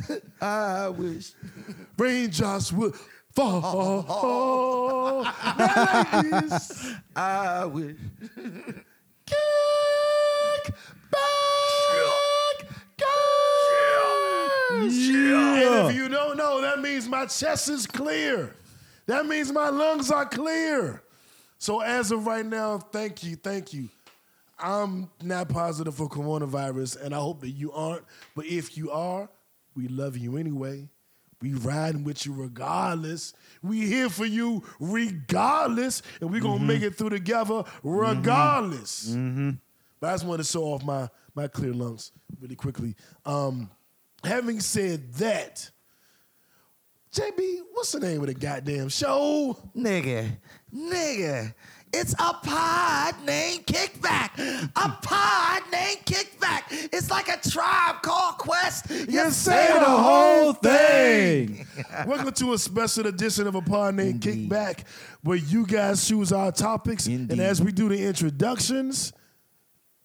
I wish. Raindrops would fall. like this. I wish. Kick back, guys. Yeah. And if you don't know, that means my chest is clear. That means my lungs are clear. So as of right now, thank you, thank you. I'm not positive for coronavirus, and I hope that you aren't. But if you are, we love you anyway. We riding with you regardless. We here for you regardless, and we gonna mm-hmm. make it through together mm-hmm. regardless. Mm-hmm. But I just want to show off my my clear lungs really quickly. Um, having said that, JB, what's the name of the goddamn show? Nigga, nigga, it's a pod named Kickback. A pod named Kickback. It's like a tribe called Quest. You say the whole thing. Welcome to a special edition of a pod named Indeed. Kickback, where you guys choose our topics, and as we do the introductions,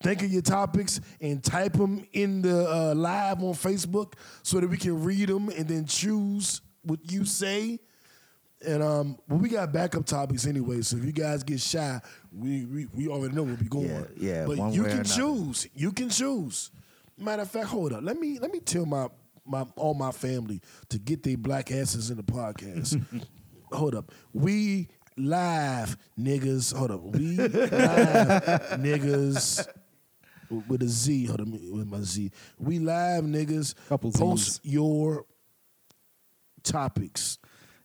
think of your topics and type them in the uh, live on Facebook so that we can read them and then choose what you say. And um, well, we got backup topics anyway, so if you guys get shy, we we, we already know where we going. Yeah, yeah, But one you way can another. choose. You can choose. Matter of fact, hold up. Let me let me tell my my all my family to get their black asses in the podcast. hold up. We live niggas. Hold up. We live niggas with a Z. Hold up with my Z. We live niggas. Couple post Zs. your topics.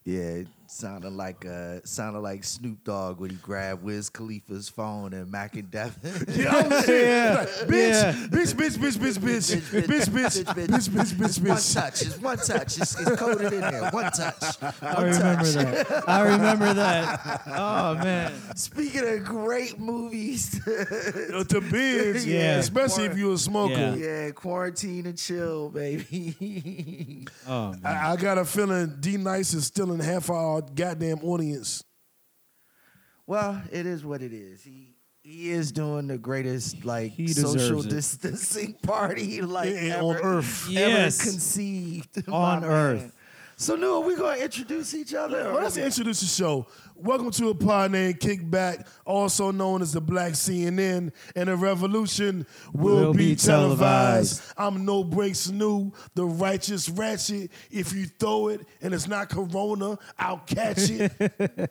Yeah, it sounded like uh, sounded like Snoop Dogg when he grabbed Wiz Khalifa's phone and Mac and Devin. Yeah. Yeah. Like, bitch, Yeah. bitch, bitch, bitch, bitch, bitch, bitch, bitch, bitch, bitch, bitch, bitch, It's one touch. It's one touch. It's, it's coded in there. One touch. I One remember touch. that. I remember that. Oh man. Speaking of great movies, Uh, to binge, Yeah. especially if you're a smoker. Yeah. yeah, quarantine and chill, baby. Oh man. I, I got a feeling D Nice is stealing half our goddamn audience. well, it is what it is. He he is doing the greatest like He social it. distancing party like In- in- ever, on Earth. ever Yes. conceived On my Earth. Man. So, New, are we gonna introduce each other? Well, let's introduce the show. Welcome to a pod named Kickback, also known as the Black CNN, and the revolution will, Will be, be televised. televised. I'm No Breaks New, the righteous ratchet. If you throw it and it's not Corona, I'll catch it.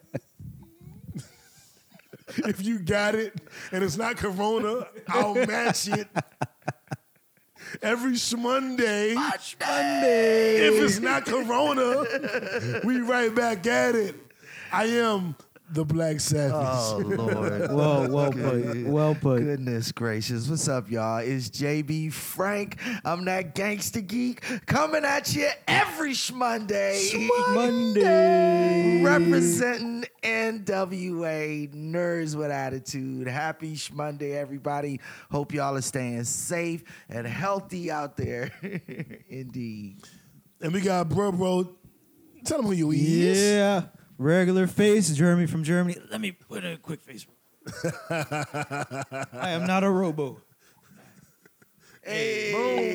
if you got it and it's not Corona, I'll match it. Every Monday. Monday. If it's not Corona, we right back at it. I am the Black Savage. Oh Lord. Well, well put. Well put. Goodness gracious. What's up, y'all? It's JB Frank. I'm that gangster geek coming at you every Monday. Monday. Representing NWA Nerds with Attitude. Happy Monday, everybody. Hope y'all are staying safe and healthy out there. Indeed. And we got Bro Bro. Tell him who you is. Yeah. Regular face, Jeremy from Germany. Let me put a quick face. I am not a robo. Hey,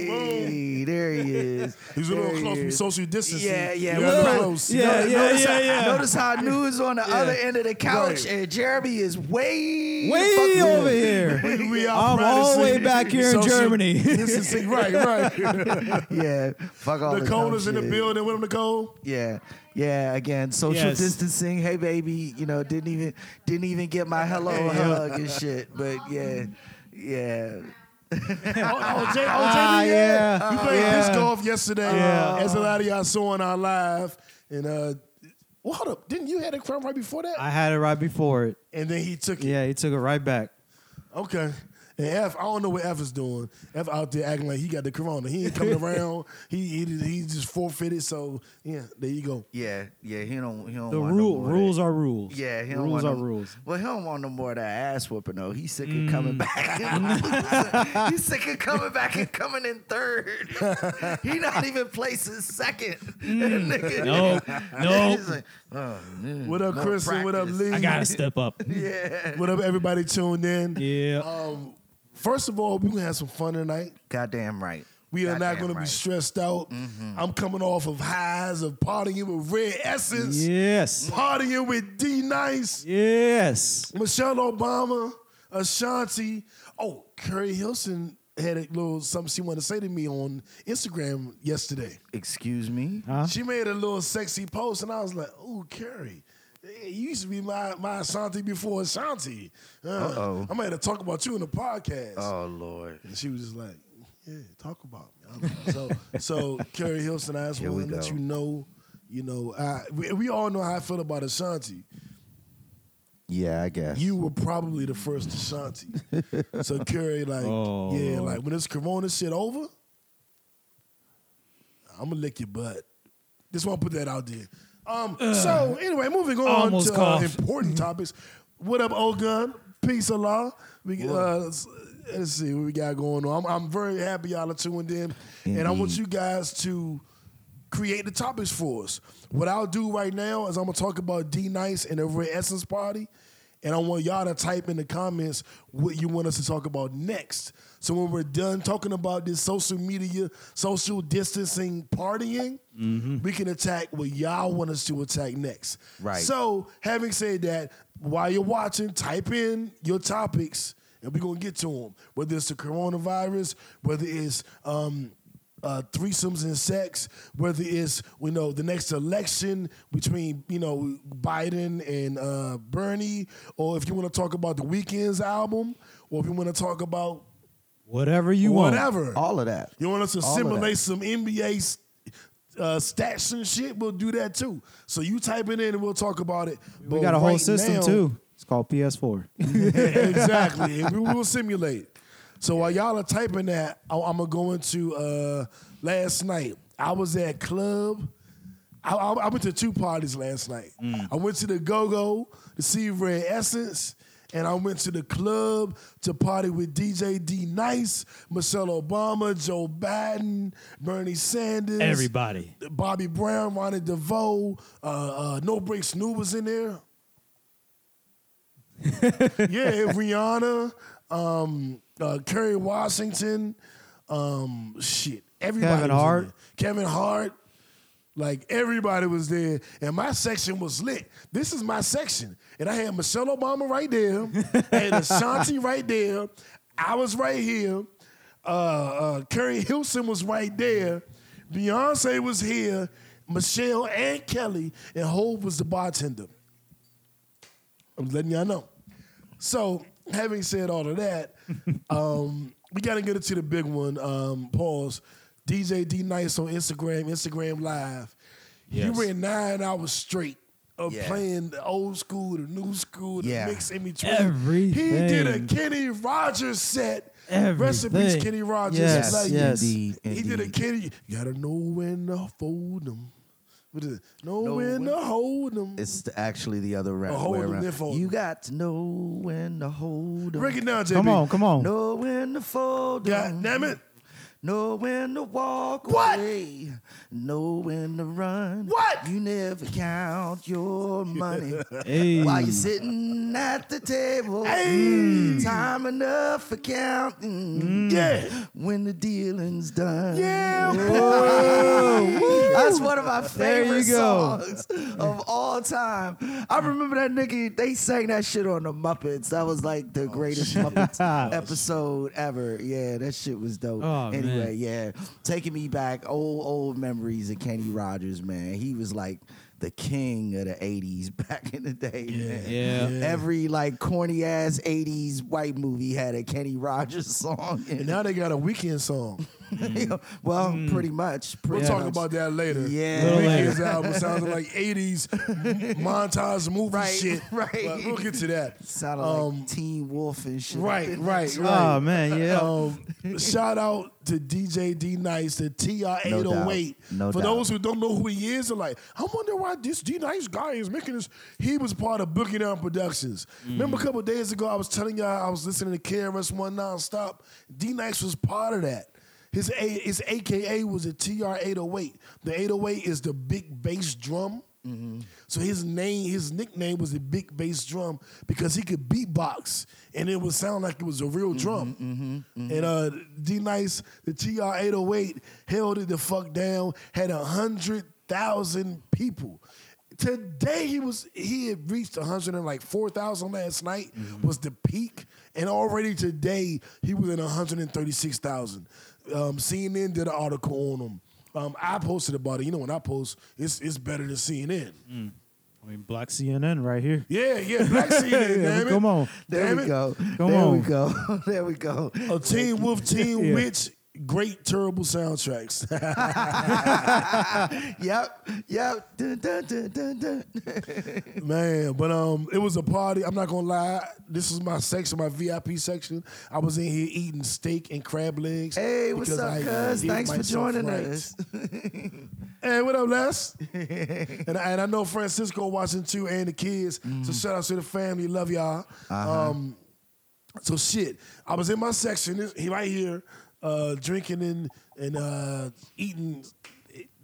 boom! there he is. He's a little There close from is. social distancing. Yeah, yeah, You we're close. Yeah, yeah, notice, yeah, how, yeah. notice how New is on the other end of the couch Right. and Jeremy is way Way fucking- over here. We, we I'm all the way back here in Germany. distancing. right, right. Yeah, fuck all the Nicole is in the building with him, Nicole. Yeah, yeah. Again, social Yes. distancing. Hey, baby. You know, didn't even didn't even get my hello hug and shit. But yeah, yeah. Oh, oh, J, oh, Ah, yeah. You played Yeah. disc golf yesterday, Yeah. as a lot of y'all saw on our live. And uh, well, hold up, didn't you have a crown right before that? I had it right before it. and then he took it. Yeah, he took it right back. Okay. And F, I don't know what F is doing. F out there acting like he got the corona. He ain't coming around. He, he he just forfeited. So yeah, there you go. Yeah, yeah, he don't. He don't. The want no rule more rules that. are rules. Yeah, he don't rules want are no- rules. Well, he don't want no more of that ass whooping though. He's sick of Mm. coming back. He's sick of coming back and coming in third. he not even placing second. Nigga. No, no. Like, oh, man, What up, no Chris? What up, practice. Lee? I gotta step up. Yeah. What up, everybody tuned in? Yeah. Um, first of all, we're gonna have some fun tonight. Goddamn right. We are not Goddamn going to be right. stressed out. Mm-hmm. I'm coming off of highs of partying with Rare Essence, Yes. partying with D Nice, Yes. Michelle Obama, Ashanti. Oh, Keri Hilson had a little something she wanted to say to me on Instagram yesterday. Excuse me. Huh? She made a little sexy post, and I was like, "Ooh, Keri, you used to be my my Ashanti before Ashanti. Uh. I'm gonna talk about you in the podcast." Oh Lord. And she was just like, "Yeah, talk about me." I was like- so, so Keri Hilson, I just want to let you know, you know, I, we, we all know how I feel about Ashanti. Yeah, I guess. You were probably the first Ashanti. so Keri, like, Oh, yeah, like when this Corona shit over, I'm gonna lick your butt. Just want to put that out there. Um, so anyway, moving on Almost to uh, important topics. What up, old gun? Peace, Allah. We uh, s- let's see what we got going on. I'm, I'm very happy y'all are tuned in, and I want you guys to create the topics for us. What I'll do right now is I'm gonna talk about D Nice and the Rare Essence Party, and I want y'all to type in the comments what you want us to talk about next. So when we're done talking about this social media, social distancing partying, we can attack what y'all want us to attack next. Right. So having said that, while you're watching, type in your topics. And we're gonna get to them. Whether it's the coronavirus, whether it's um, uh, threesomes and sex, whether it's you know the next election between you know Biden and uh, Bernie, or if you want to talk about the Weeknd's album, or if you want to talk about Whatever you want. whatever, All of that. you want us to All simulate some NBA uh, stats and shit, we'll do that too. So you type it in and we'll talk about it. We got a whole system too. It's called PS4. exactly. And we will simulate. So while y'all are typing that, I- I'm gonna go into uh, last night. I was at club. I, I, I went to two parties last night. I went to the Go Go to see Rare Essence, and I went to the club to party with DJ D Nice, Michelle Obama, Joe Biden, Bernie Sanders, Everybody. Bobby Brown, Ronnie DeVoe, uh, uh, No Break Snoop was in there. yeah, Rihanna, um, uh, Kerry Washington, um, shit, everybody. Kevin Hart. Kevin Hart, like everybody was there, and my section was lit. This is my section, and I had Michelle Obama right there, and Ashanti right there, I was right here, uh, uh, Keri Hilson was right there, Beyonce was here, Michelle and Kelly, and Hove was the bartender. I'm letting y'all know. So, having said all of that, um, we got to get into the big one. Um, pause. DJ D Nice on Instagram, Instagram Live. He Yes. ran nine hours straight of Yeah. playing the old school, the new school, the Yeah. mix in between. Everything. He did a Kenny Rogers set. Rest in peace, Kenny Rogers. Yes, Like, yes. Indeed. He did a. Kenny. You gotta know when to fold them. What is it? Know, Know when, when- to hold them. It's the- actually the other ra- Oh, hold way them, around. then fold You got to know when to hold 'em. Break it down, JB. Come on, come on. Know when to fold 'em. God damn it. Know when to walk What? away. Know when to run. What? You never count your money. Hey. While you're sitting at the table. Hey. Time enough for counting. Yeah. When the dealing's done. Yeah, That's one of my favorite go. songs of all time. I remember that nigga, they sang that shit on the Muppets. That was like the greatest Muppets episode ever. Yeah, that shit was dope. Oh, anyway, man. Yeah. Taking me back, old, old memories of Kenny Rogers, man. He was like the king of the 80s back in the day, man. Yeah. Every like corny ass 80s white movie had a Kenny Rogers song And now they got a Weeknd song. well, pretty much. We'll Pretty talk about that later. Yeah. The Little later. Weeknd's album sounds like 80s montage movie Right, shit. right. But we'll get to that. Sounded Um, like Teen Wolf and shit. Right, right, right. Oh man, yeah. Um, shout out to DJ D Nice, the TR No 808. doubt. No For doubt. those who don't know who he is, are like, I wonder why this D Nice guy is making this. He was part of Boogie Down Productions. Remember a couple days ago, I was telling y'all I was listening to KRS One nonstop. D Nice was part of that. His A, his AKA was a TR 808. The 808 is the big bass drum. Mm-hmm. So his name, his nickname was the Big Bass Drum because he could beatbox and it would sound like it was a real drum. Mm-hmm, mm-hmm, and uh, D Nice, the TR 808, held it the fuck down, had a hundred thousand people. Today he was he had reached a 100 and like 4,000 last night was the peak, and already today he was in 136,000. Um, CNN did an article on him. Um, I posted about it. You know when I post, it's it's better than CNN. I mean, Black CNN right here. Yeah, yeah, Black CNN. Yeah, damn it. come on. There Damn we it. go. Come there we go. there we go. A Teen Wolf, team Yeah. Witch, great terrible soundtracks. Yep. Yep. Dun, dun, dun, dun, dun. Man, but um, it was a party. I'm not gonna lie. This is my section, my VIP section. I was in here eating steak and crab legs. Hey, what's up, cuz? Thanks for joining right. us. Hey, what up, Les? and, I, and I know Francisco watching too, and the kids. Mm-hmm. So shout out to the family. Love y'all. Uh-huh. Um, so shit, I was in my section. He right here, uh, drinking and and uh, eating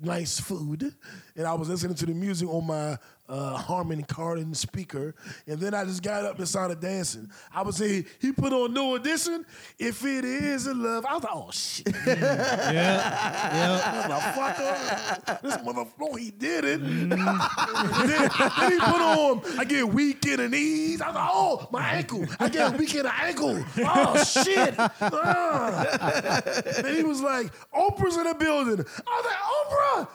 nice food, and I was listening to the music on my uh, Harman Kardon speaker, and then I just got up and started dancing. I was saying he put on New Edition. If it is a love, I was like, oh shit, Yeah. motherfucker, this motherfucker, no, he did it. then, then he put on, I get weak in the knees. I was like, oh, my ankle. I get weak in the ankle. Oh, shit. Ah. Then he was like, Oprah's in the building. I was like, Oprah.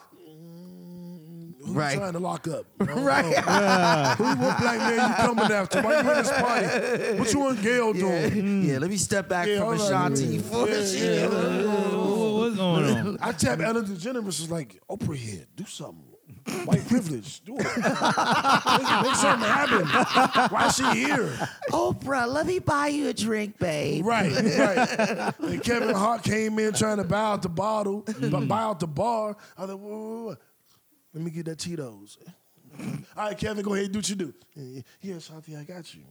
Mm, Who you Right. trying to lock up? I don't Right. know. Who, what black man you coming after? Why you in this party? What you and Gayle Yeah. doing? yeah, let me step back Yeah, from hold on. Ashanti for Yeah, the shit. Whoa, what's going on? I tapped Ellen DeGeneres was like, Oprah here, do something. White privilege, do it. make, make something happen. Why is she here? Oprah, let me buy you a drink, babe. Right, right. And Kevin Hart came in trying to buy out the bottle, but buy out the bar. I was like, whoa, whoa, whoa. Let me get that Tito's. All right, Kevin, go ahead and do what you do. Yeah, Shanti, I got you.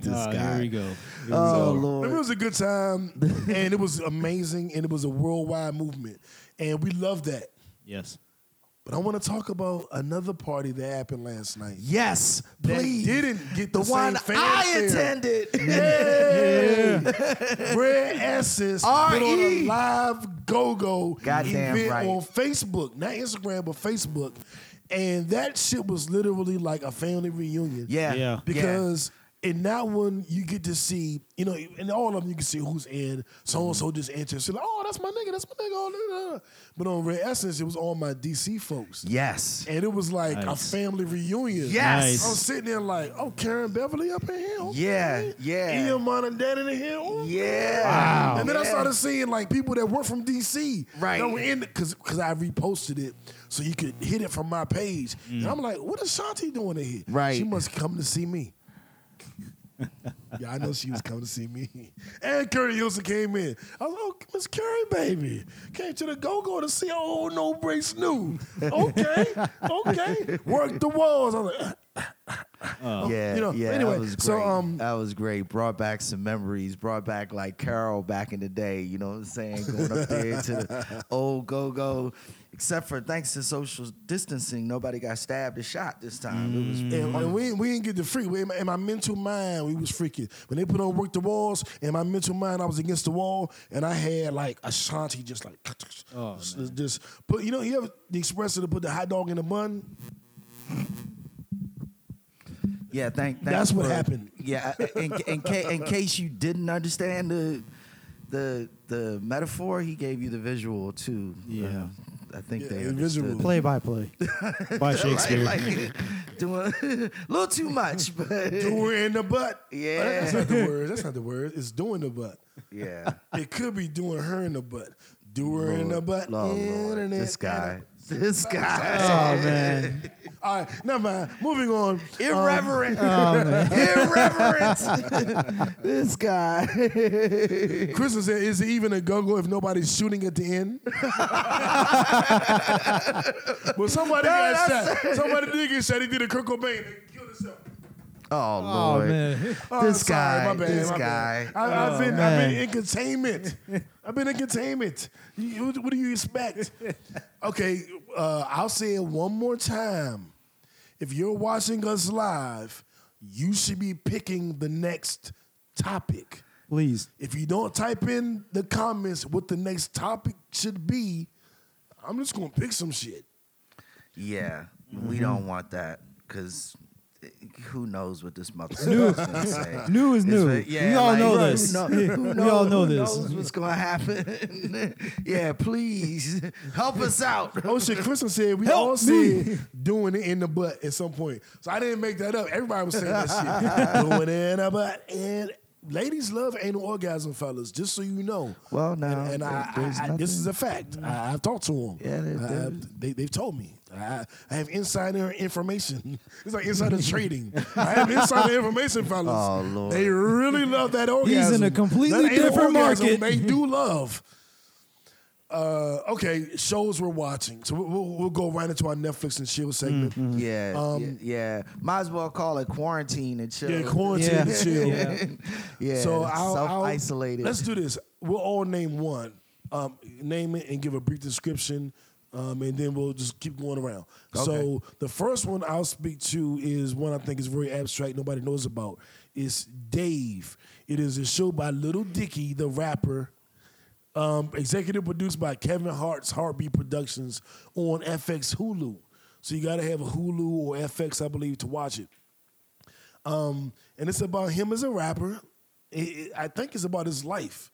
This Ah, guy. here we go. Here we Oh, go. It was a good time, and it was amazing, and it was a worldwide movement, and we love that. Yes. But I want to talk about another party that happened last night. Yes, That please. didn't get the, the one same I fanfare. attended. Rare Essence put on a live go-go Goddamn event right. on Facebook, not Instagram, but Facebook, and that shit was literally like a family reunion. Yeah. Yeah. because in that one you get to see, you know, in all of them you can see who's in. So and so just enters, so like, oh, that's my nigga, that's my nigga. Oh. But on Rare Essence, it was all my DC folks. Yes. And it was like Nice. a family reunion. Yes. Nice. I was sitting there like, oh, Karen Beverly up in here. Yeah, yeah. Ian Mom and Dad in here. Yeah. Wow. And then I started seeing like people that work from DC. Right. That were in because because I reposted it so you could hit it from my page. And mm. I'm like, what is Shanti doing in here? Right. She must come to see me. yeah, I know she was coming to see me. And Keri Hilson came in. I was like, oh, Miss Keri, baby. Came to the go-go to see old no brace new. Okay, okay. Work the walls. I was like, Yeah, you know, yeah. anyway, that was great. so, um, that was great. Brought back some memories. Brought back like Carol back in the day. You know what I'm saying? Going up there to the old go go. Except for thanks to social distancing, nobody got stabbed or shot this time. It was And, and we, we didn't get the freak. In my, in my mental mind, we was freaking. When they put on Work the Walls, in my mental mind, I was against the wall, and I had like Ashanti just like, Oh, just, just put, you know, you have the espresso to put the hot dog in the bun? Yeah, thank. thank That's what for- happened. Yeah, in, in, ca- in case you didn't understand the the the metaphor, he gave you the visual too. Yeah. Uh, I think Yeah, they the understood. Play by play by Shakespeare. Right, like doing a little too much, but Do her in the butt. Yeah. Oh, that's not the word. That's not the word. It's doing the butt. yeah. It could be doing her in the butt. Do her in the butt. Lord, Lord, Internet. this guy, this guy, Oh man. All right, never mind. Moving on. Um, irreverent, Oh man. irreverent. this guy. Kristen said, "Is it even a go-go if nobody's shooting at the end?" well, somebody got shot. Somebody did get shot. He did a Kurt Cobain and killed himself. Oh Oh Lord. man. Oh, This sorry, guy, my bad, this my guy. bad. I, I've Oh, been, I've man. been in containment. I've been in containment. You- what, what do you expect? okay, uh, I'll say it one more time. if you're watching us live, you should be picking the next topic. Please. If you don't type in the comments what the next topic should be, I'm just gonna pick some shit. Yeah, we Mm-hmm. don't want that because who knows what this New- motherfucker's gonna say. New is It's new. ve- yeah, we all like, know right, this. Know, who we all know who this. knows what's gonna happen? yeah, please help us out. Oh shit, Kristen said we Help all see said doing it in the butt at some point. So I didn't make that up. Everybody was saying that shit. doing it in the butt. And ladies love anal orgasm, fellas, just so you know. Well, now, and, and I, I, I, this is a fact. I, I've talked to them. Yeah, there- I- they, they've told me. I, I have insider information. It's like insider trading. I have insider information, fellas. Oh, Lord. They really love that orgasm. He's in a completely That different market. They do love. Uh, okay, shows we're watching. So we'll, we'll, go right into our Netflix and chill segment. Yeah, Um, yeah, yeah. Might as well call it quarantine and chill. Yeah, quarantine Yeah. and chill. Yeah. yeah, So I'll, I'll- self isolated. Let's do this. We'll all name one. Um, name it and give a brief description, um, and then we'll just keep going around. So the first one I'll speak to is one I think is very abstract. Nobody knows about. It's Dave. It is a show by Little Dicky, the rapper. Um, executive produced by Kevin Hart's HartBeat Productions on FX Hulu. So you got to have a Hulu or FX, I believe, to watch it. Um, and it's about him as a rapper. It- it- I think it's about his life.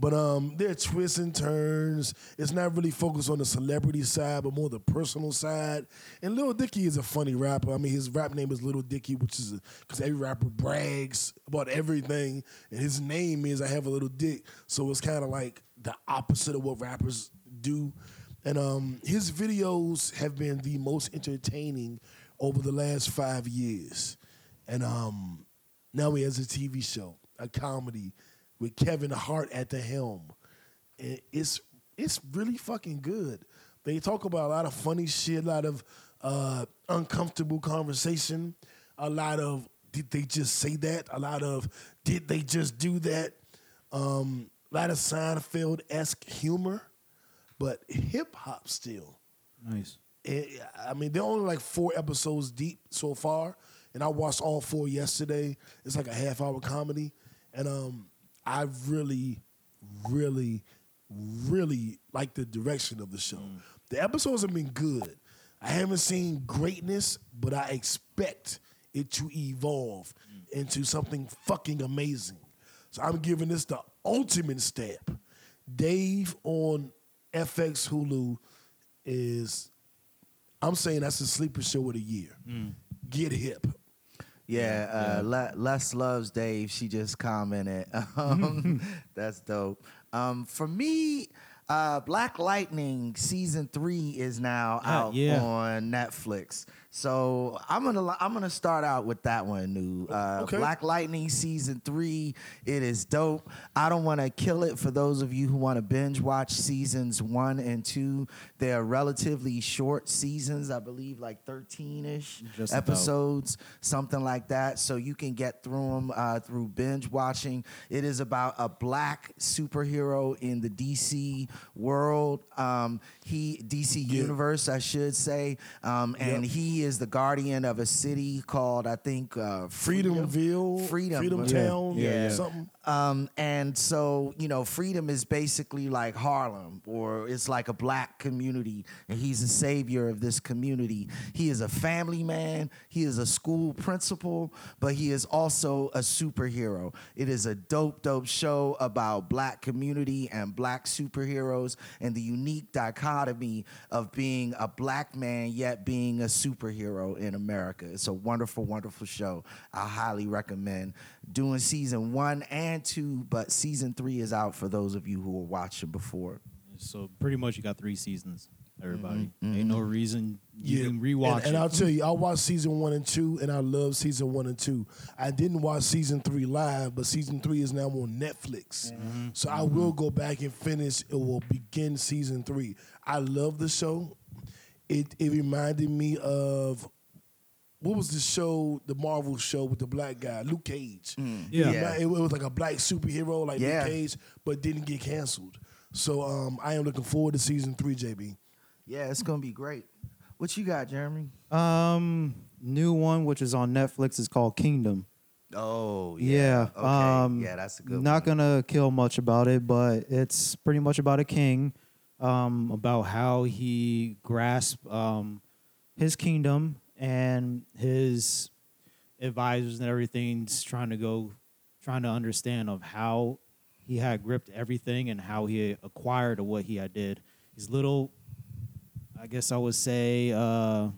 But um, there are twists and turns. It's not really focused on the celebrity side, but more the personal side. And Lil Dicky is a funny rapper. I mean, his rap name is Little Dicky, which is because every rapper brags about everything, and his name is I have a little dick. So it's kind of like the opposite of what rappers do. And um, his videos have been the most entertaining over the last five years. And um, now he has a TV show, a comedy with Kevin Hart at the helm. And it's it's really fucking good. They talk about a lot of funny shit, a lot of uh, uncomfortable conversation, a lot of did they just say that? A lot of did they just do that? Um, a lot of Seinfeld esque humor, but hip hop still. Nice. It, I mean, they're only like four episodes deep so far, and I watched all four yesterday. It's like a half hour comedy, and um, I really, really, really like the direction of the show. Mm. The episodes have been good. I haven't seen greatness, but I expect it to evolve mm. into something fucking amazing. So I'm giving this the ultimate stamp. Dave on FX Hulu is I'm saying that's a sleeper show of the year. Mm. Get hip. Yeah, uh, Le- Les loves Dave. She just commented. Um, that's dope. Um, for me, uh, Black Lightning season three is now out yeah. on Netflix. So I'm gonna I'm gonna start out with that one. New uh, Okay. Black Lightning season three. It is dope. I don't want to kill it for those of you who want to binge watch seasons one and two. They are relatively short seasons. I believe like 13 ish episodes, something like that. So you can get through them uh, through binge watching. It is about a black superhero in the DC world. Um, he DC universe, I should say, um, and Yep. he is the guardian of a city called I think uh, Freedomville, Freedom, Freedom yeah. Town, Yeah, yeah. something. Um, and so, you know, freedom is basically like Harlem, or it's like a black community, and he's the savior of this community. He is a family man, he is a school principal, but he is also a superhero. It is a dope, dope show about black community and black superheroes and the unique dichotomy of being a black man yet being a superhero in America. It's a wonderful, wonderful show. I highly recommend doing season one and two, but season three is out for those of you who were watching before. So pretty much you got three seasons, everybody. Mm-hmm, mm-hmm. Ain't no reason you Yeah, can rewatch and, and. I'll tell you, I watched season one and two, and I love season one and two. I didn't watch season three live, but season three is now on Netflix, mm-hmm. so I will go back and finish. It will begin season three. I love the show. It it reminded me of what was the show, the Marvel show with the black guy, Luke Cage. Yeah. Yeah. It, it was like a black superhero, like Yeah. Luke Cage, but didn't get canceled. So um, I am looking forward to season three, JB. Yeah, it's gonna be great. What you got, Jeremy? Um, new one, which is on Netflix, is called Kingdom. Oh Yeah. yeah. Okay. Um, yeah, that's a good. Not one. gonna kill much about it, but it's pretty much about a king, um, about how he grasped um, his kingdom and his advisors and everything's trying to go, trying to understand of how he had gripped everything and how he acquired what he had did. He's little, I guess I would say, uh,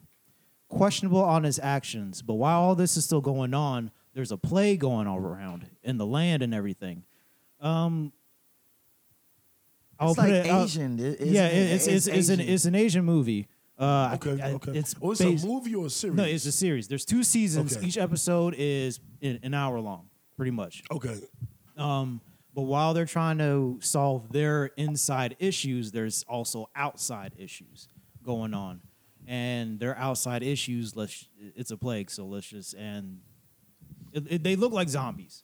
questionable on his actions. But while all this is still going on, there's a play going all around in the land and everything. Um, I'll It's put like it. Asian. It- it's- yeah, it- it's it's it's an it's an Asian movie. Uh, Okay, I- I- okay. It's oh, it's based- a movie or a series? no, it's a series. There's two seasons. Okay. Each episode is an an hour long, pretty much. Okay. Um, but while they're trying to solve their inside issues, there's also outside issues going on, and their outside issues. Let's it's a plague, so let's just and it, it- they look like zombies.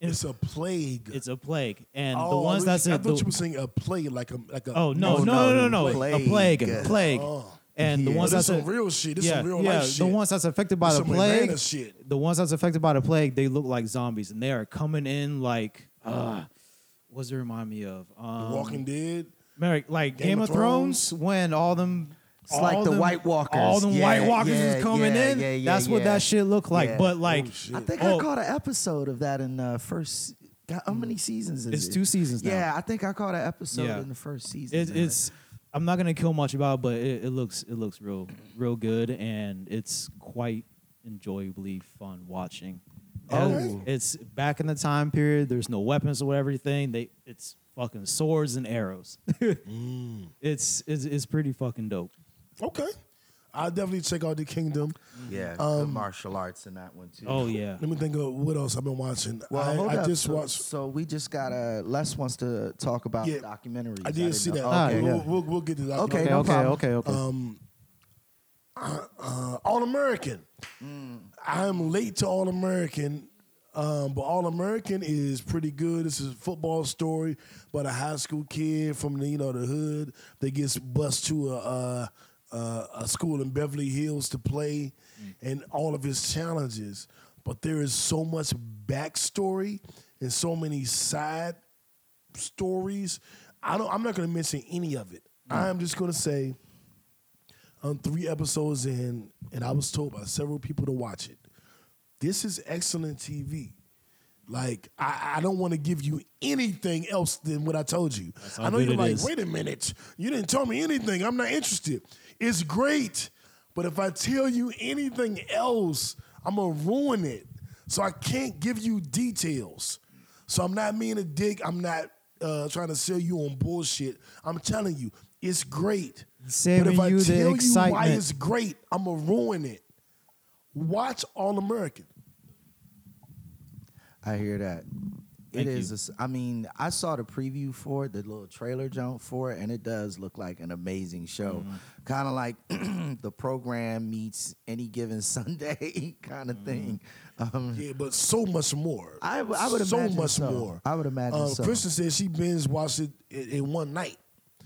It's a plague. It's a plague, and the oh, ones that's I a, thought the, you were saying a plague like a like a. oh no No, no no no, no no, plague. a plague plague, Oh. And the ones This that's some a, real shit. This yeah some real yeah life shit. the ones that's affected by This the plague shit. the ones that's affected by the plague, they look like zombies, and they are coming in like, uh, what does it remind me of? Um, Walking Dead. Like, like Game, of Thrones, when all them. It's all like the them- White Walkers. All them Yeah, White Walkers yeah, is coming yeah, in. yeah, yeah, That's what that shit look like. Yeah. But like, Oh. I think Oh. I caught an episode of that in the first. God, how many seasons is it? it's two seasons now. Yeah, I think I caught an episode Yeah. in the first season. It, it's. I'm not gonna kill much about it, but it, it looks it looks real real good, and it's quite enjoyably fun watching. Oh, It's back in the time period. There's no weapons or everything. They it's fucking swords and arrows. Mm. It's it's it's pretty fucking dope. Okay. I'll definitely check out the Kingdom. yeah, um, the martial arts in that one too. Oh yeah. Let me think of what else I've been watching. Well, I, hold I up. just so, watched. So we just got a Les wants to talk about Yeah, documentaries. I did didn't see know- that. Okay. yeah. we'll, we'll, we'll get to that. Okay, Okay, no okay, problem. okay, okay. Um, uh, All American. Mm. I'm late to All American, um, but All American is pretty good. This is a football story about a high school kid from the you know the hood that gets bused to a uh, uh, a school in Beverly Hills to play, and all of his challenges. But there is so much backstory and so many side stories. I don't. I'm not going to mention any of it. I'm just going to say, I'm three episodes in, and I was told by several people to watch it. This is excellent TV. Like I, I don't want to give you anything else than what I told you. I know you're like, is. wait a minute, you didn't tell me anything. I'm not interested. It's great, but if I tell you anything else, I'm gonna ruin it. So I can't give you details. So I'm not being a dick. I'm not uh, trying to sell you on bullshit. I'm telling you, it's great. Saving but if I you the tell you why excitement. it's great, I'm gonna ruin it. Watch All American. I hear that. Thank it you. is. a s- I mean, I saw the preview for it, the little trailer jump for it, and it does look like an amazing show. Mm-hmm. Kind of like the program meets any given Sunday kind Mm-hmm. of thing. Um, Yeah, but so much more. I would so imagine much so. more. I would imagine Uh, so. Kristen said she binge watched it in, in one night.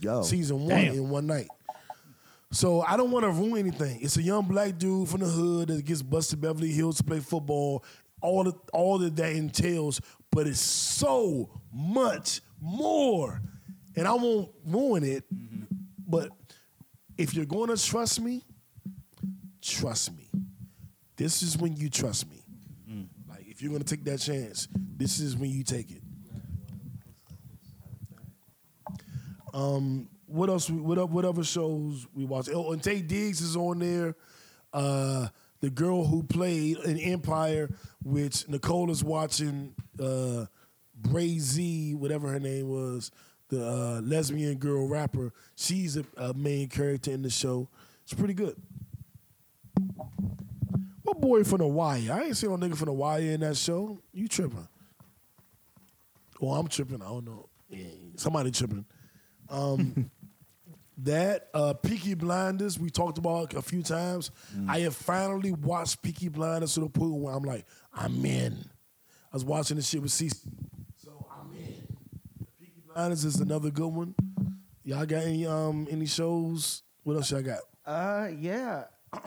Yo, season one Damn. in one night. So I don't want to ruin anything. It's a young black dude from the hood that gets busted Beverly Hills to play football. All the, all that that entails, but it's so much more, and I won't ruin it. But if you're going to trust me, trust me. This is when you trust me. Like if you're going to take that chance, this is when you take it. Um, what else? What up? What other shows we watch? Oh, and Taye Diggs is on there. Uh, the girl who played in Empire, which Nicole is watching. Uh, Bre-Z, whatever her name was, the uh, lesbian girl rapper. She's a, a main character in the show. It's pretty good. What boy from the Wire? I ain't seen no nigga from the Wire in that show. You tripping? Well, I'm tripping. I don't know. Yeah, somebody tripping. Um, that uh, Peaky Blinders we talked about a few times. I have finally watched Peaky Blinders to the point where I'm like, I'm in. I was watching this shit with CC, so I'm in. Peaky Blinders is another good one. Y'all got any um any shows? What else y'all got? Uh, yeah.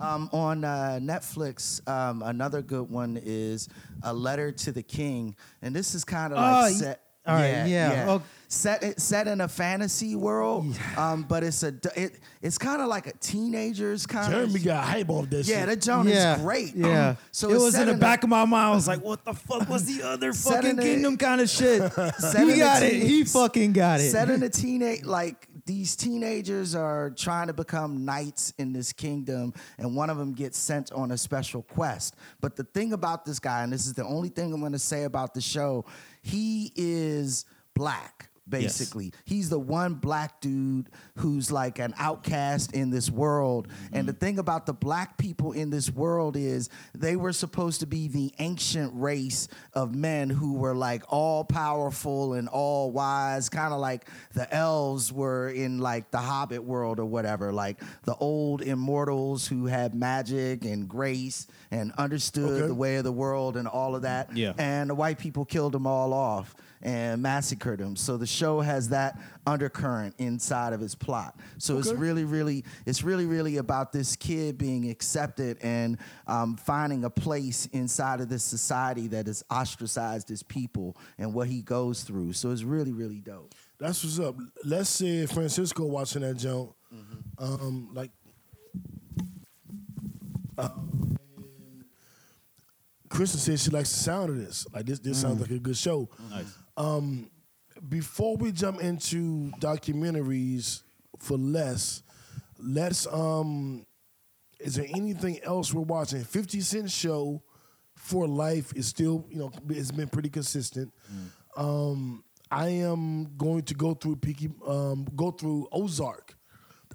Um, on uh, Netflix, um, another good one is A Letter to the King, and this is kind of like Oh, set. All right, yeah, oh. Set it set in a fantasy world, um, but it's a it it's kind of like a teenager's kind of. Jeremy got hype off that Yeah, shit. that joint yeah, is great. Yeah. Um, so it was in the a- back of my mind. I was like, what the fuck was the other fucking kingdom kind of shit? He a got it. He fucking got it. Set in a teenage like these teenagers are trying to become knights in this kingdom, and one of them gets sent on a special quest. But the thing about this guy, and this is the only thing I'm going to say about the show, he is black. Basically, he's the one black dude who's like an outcast in this world. And the mm. thing about the black people in this world is they were supposed to be the ancient race of men who were like all powerful and all wise, kind of like the elves were in like the Hobbit world or whatever, like the old immortals who had magic and grace and understood Okay. the way of the world and all of that. Yeah. And the white people killed them all off and massacred him. So the show has that undercurrent inside of its plot. So it's really, really, it's really, really about this kid being accepted and um, finding a place inside of this society that has ostracized his people and what he goes through. So it's really, really dope. That's what's up. Let's say Francisco watching that joint, Mm-hmm. um, like, uh, Kristen said she likes the sound of this. Like this, this Mm. sounds like a good show. Um, before we jump into documentaries for less, let's um, is there anything else we're watching? Fifty Cent show for life is still you know it's been pretty consistent. Um, I am going to go through Peaky, um, go through Ozark.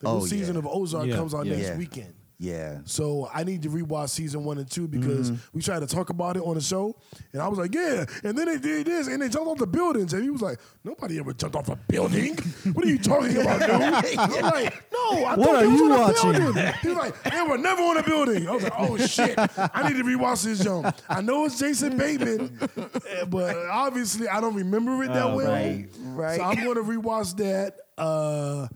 The new Oh, season yeah. of Ozark Yeah, comes out yeah. next Yeah. weekend. Yeah. So I need to rewatch season one and two because Mm-hmm. we tried to talk about it on the show, and I was like, "Yeah," and then they did this, and they jumped off the buildings, and he was like, "Nobody ever jumped off a building. what are you talking about, dude?" I'm like, "No, I What thought are you watching?" building." He was like, "They were never on a building." I was like, "Oh shit, I need to rewatch this jump." I know it's Jason Bateman, but obviously I don't remember it that Oh, well. right, right. So I'm going to rewatch that. Uh,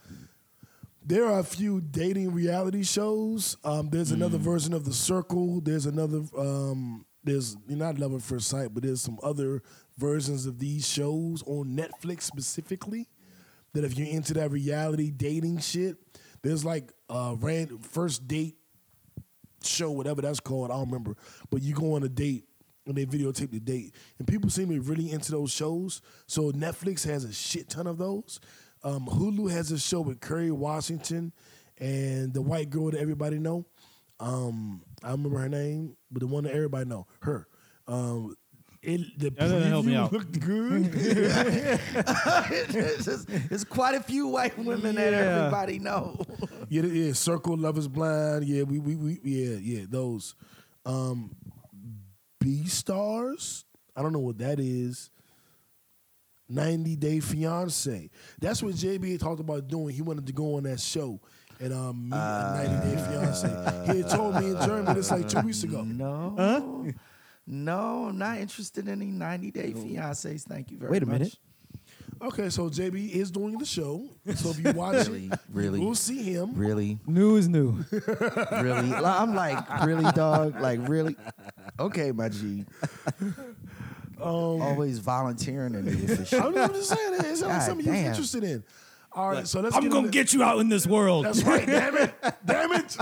there are a few dating reality shows. Um, there's another version of The Circle. There's another. Um, there's you're not Love at First Sight, but there's some other versions of these shows on Netflix specifically. That if you're into that reality dating shit, there's like uh, ran first date show, whatever that's called. I don't remember. But you go on a date and they videotape the date, and people seem to be really into those shows. So Netflix has a shit ton of those. Um, Hulu has a show with Kerry Washington and the white girl that everybody know. Um, I don't remember her name, but the one that everybody know, her. Um, it, the That doesn't help me preview out. looked good. there's, just- there's quite a few white women that everybody know. Yeah, yeah, Circle, Love is Blind. Yeah, we, we, we yeah, yeah, those. Um, B Stars. I don't know what that is. 90 Day Fiance. That's what JB talked about doing. He wanted to go on that show and um, meet a 90 Day Fiance. He had told me in German this like two weeks ago. No. No, I'm not interested in any 90 day fiancés. Thank you very much. Wait a much. minute. Okay, so JB is doing the show. So if you watch Really? it, Really? you will see him. Really? New is new. Really? I'm like, really, dog? Like, really? Okay, my G. Oh. Always volunteering a nigga for shit. I'm, I'm just saying, it sounds like God something you're damn. interested in. All right, so let's I'm get gonna into- get you out in this world. That's right. Damn it. Damn it.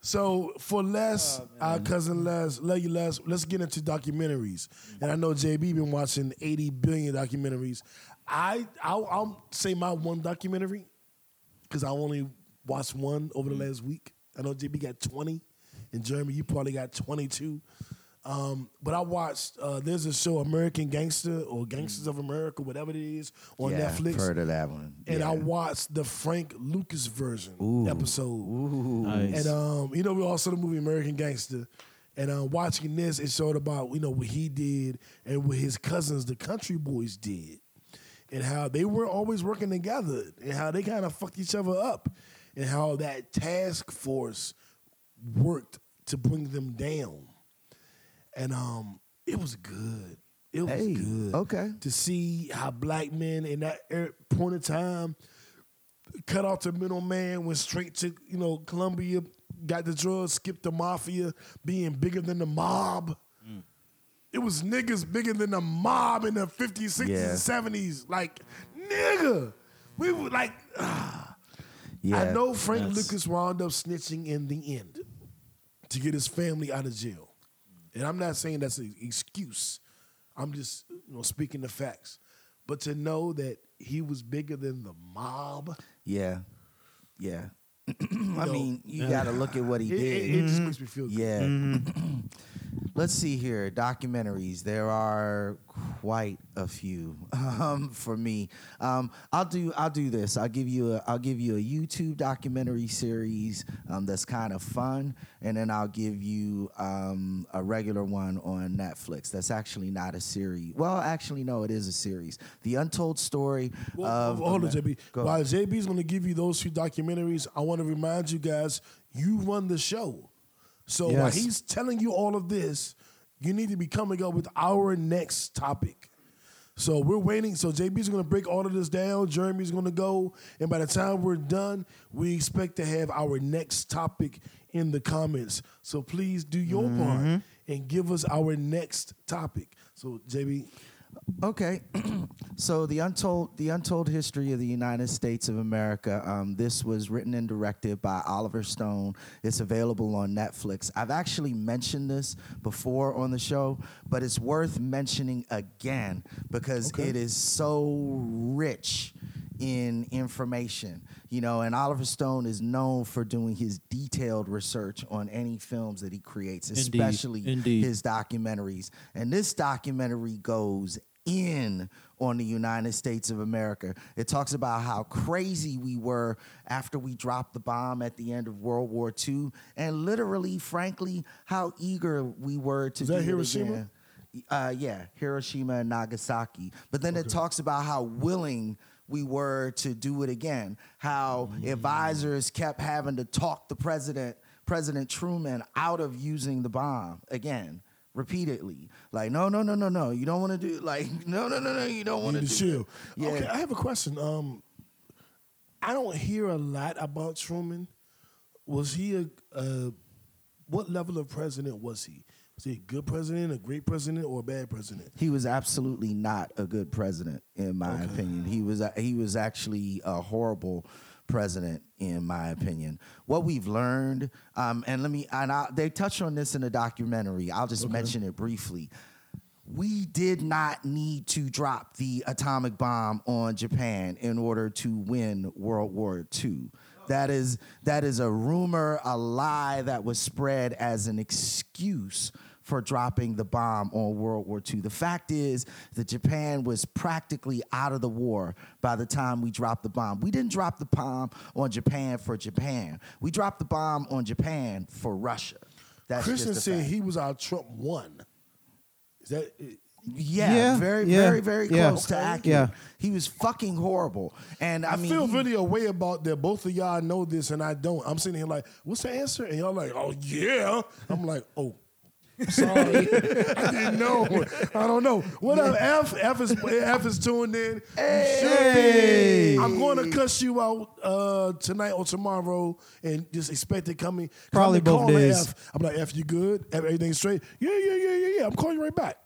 So for Les, Oh, our cousin Les, love you Les. Let's get into documentaries. And I know JB been watching 80 billion documentaries. I I'll, I'll say my one documentary because I only watched one over the mm. last week. I know JB got 20, and Jeremy you probably got 22. Um, but I watched. Uh, there's a show, American Gangster or Gangsters of America, whatever it is, on yeah, Netflix. Heard of that one. And yeah. I watched the Frank Lucas version episode. Nice. And um, you know, we also the movie American Gangster. And uh, watching this, it showed about you know what he did and what his cousins, the Country Boys, did, and how they were always working together, and how they kind of fucked each other up, and how that task force worked to bring them down. And um, it was good. It was Hey, good. okay. To see how black men in that er- point of time cut off the middleman, went straight to you know Colombia got the drugs, skipped the mafia, being bigger than the mob. It was niggas bigger than the mob in the 50s, 60s, Yeah. and 70s. Like, nigga. We were like, ah. Yeah. I know Frank Lucas wound up snitching in the end to get his family out of jail. And I'm not saying that's an excuse. I'm just you know speaking the facts. But to know that he was bigger than the mob, Yeah. Yeah. I mean, you got to look at what he it, did. it- it just makes me feel good. Yeah. Mm-hmm. Let's see here. Documentaries. There are quite a few um, for me. Um, I'll do. I'll do this. I'll give you. A, I'll give you a YouTube documentary series um, that's kind of fun, and then I'll give you um, a regular one on Netflix. That's actually not a series. Well, actually, no, it is a series. The Untold Story Well, of. hold on, JB. Go. While JB's going to give you those two documentaries, I want to remind you guys, you run the show. So while he's telling you all of this, you need to be coming up with our next topic. So we're waiting. So JB's going to break all of this down. Jeremy's going to go, and by the time we're done, we expect to have our next topic in the comments. So please do your part mm-hmm. and give us our next topic. So JB, Okay, so the untold the untold history of the United States of America. Um, this was written and directed by Oliver Stone. It's available on Netflix. I've actually mentioned this before on the show, but it's worth mentioning again because it is so rich in information, you know, and Oliver Stone is known for doing his detailed research on any films that he creates, especially Indeed. his documentaries. And this documentary goes in on the United States of America. It talks about how crazy we were after we dropped the bomb at the end of World War II, and literally, frankly, how eager we were to Is that do it Hiroshima? again. Uh, yeah, Hiroshima and Nagasaki. But then it talks about how willing we were to do it again. How advisors kept having to talk the president, President Truman, out of using the bomb again, repeatedly. Like, no, no, no, no, no, you don't want to do. Like, no, no, no, no, you don't want to do. Yeah. Okay, I have a question. Um, I don't hear a lot about Truman. Was he a, a what level of president was he? Was he a good president, a great president, or a bad president? He was absolutely not a good president, in my opinion. He was he was actually a horrible president, in my opinion. What we've learned, um, and let me, and I, they touch on this in the documentary. I'll just mention it briefly. We did not need to drop the atomic bomb on Japan in order to win World War II. That is that is a rumor, a lie that was spread as an excuse for dropping the bomb on World War II. The fact is that Japan was practically out of the war by the time we dropped the bomb. We didn't drop the bomb on Japan for Japan. We dropped the bomb on Japan for Russia. That's Christian just said fact. he was our Trump one. Is that Yeah, Yeah, very, yeah, very, very yeah. close to Okay. accurate. Yeah. He was fucking horrible. And I, I, mean, feel he- really a way about that. Both of y'all know this, and I don't. I'm sitting here like, "What's the answer?" And y'all like, "Oh yeah." I'm like, "Oh." Sorry, I didn't know. I don't know. What up, F? F is F is tuned in. Should. I'm going to cuss you out uh, tonight or tomorrow, and just expect it coming. Probably and both days. F. I'm like, F, you good? Everything straight? Yeah, yeah, yeah, yeah, yeah. I'm calling you right back.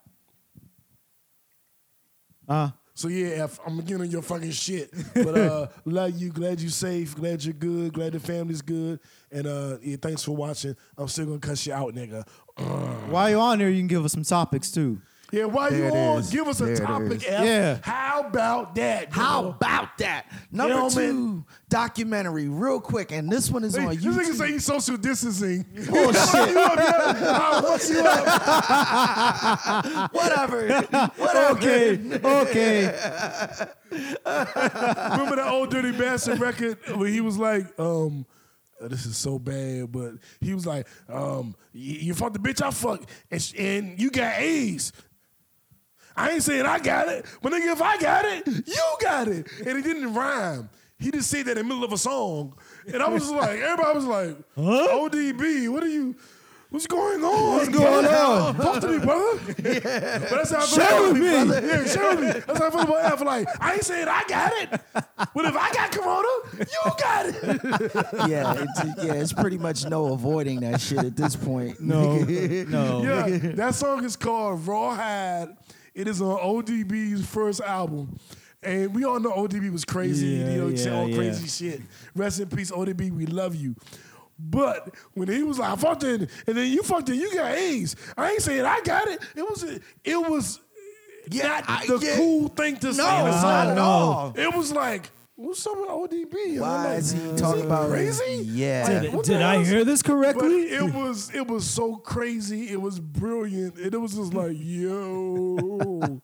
Uh, So yeah, F, I'm getting on your fucking shit. But uh love you, glad you safe, glad you're good, glad the family's good. And uh yeah, thanks for watching. I'm still gonna cuss you out, nigga. while you're on there, you can give us some topics too. Yeah, while There you it on, is. give us a There it topic, is. F. Yeah. How about that? How nigga? about that? Number Gentlemen. two documentary, real quick, and this one is Hey, on this nigga say YouTube. he's social distancing. Oh shit! you up, yeah? I'll fuck you up. Whatever. Whatever. Okay, okay. Remember that Ol' Dirty Bastard record where he was like, um, uh, this is so bad, but he was like, um, you, you fucked the bitch I fucked, and, sh- and you got AIDS. I ain't saying I got it, but nigga, if I got it, you got it. And it didn't rhyme. He just said that in the middle of a song. And I was just like, everybody was like, ODB, what are you? What's going on? What's going on? Talk to me, brother. Yeah. But that's how I feel Share about with me. brother. Yeah, share with me. That's how I feel about F. Like, I ain't saying I got it. But if I got corona, you got it. yeah, it's, yeah, it's pretty much no avoiding that shit at this point. No, no. Yeah, that song is called Rawhide. It is on ODB's first album. And we all know ODB was crazy, Yeah, you know, say yeah, all yeah. crazy shit. Rest in peace, ODB, we love you. But when he was like, I fucked it, and then you fucked it, you got AIDS. I ain't saying I got it. It was it was Yeah, not I- the yeah. cool thing to say No, not at all. It was like, what's up with ODB? Why like, is he is talking he about crazy? Yeah. Did, What the did I hell is- hear this But correctly? it was it was so crazy. It was brilliant. And it was just like, yo.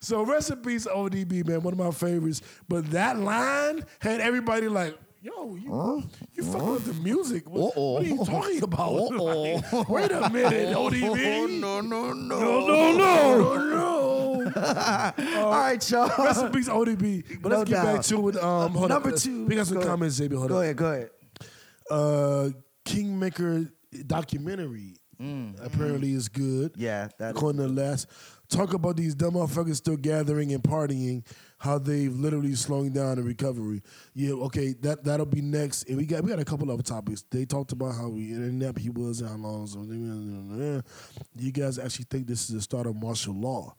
so rest in peace, ODB, man. One of my favorites. But that line had everybody like, yo, you, you fucking with the music. What, what are you talking about? Like, wait a minute, ODB. no, no, no, no, no, no, no. All right, y'all. Rest in peace, ODB. But No let's get back to it. Um, hold Number up. two. We got some Go ahead. comments, Xavier. Hold Go up. ahead, go ahead. Uh, Kingmaker documentary apparently is good. Mm. Yeah, that according to Les. Talk about these dumb motherfuckers still gathering and partying, how they've literally slowing down the recovery. Yeah, okay, that that'll be next. And we got we got a couple other topics. They talked about how we inept he was and how long. So you guys actually think this is the start of martial law?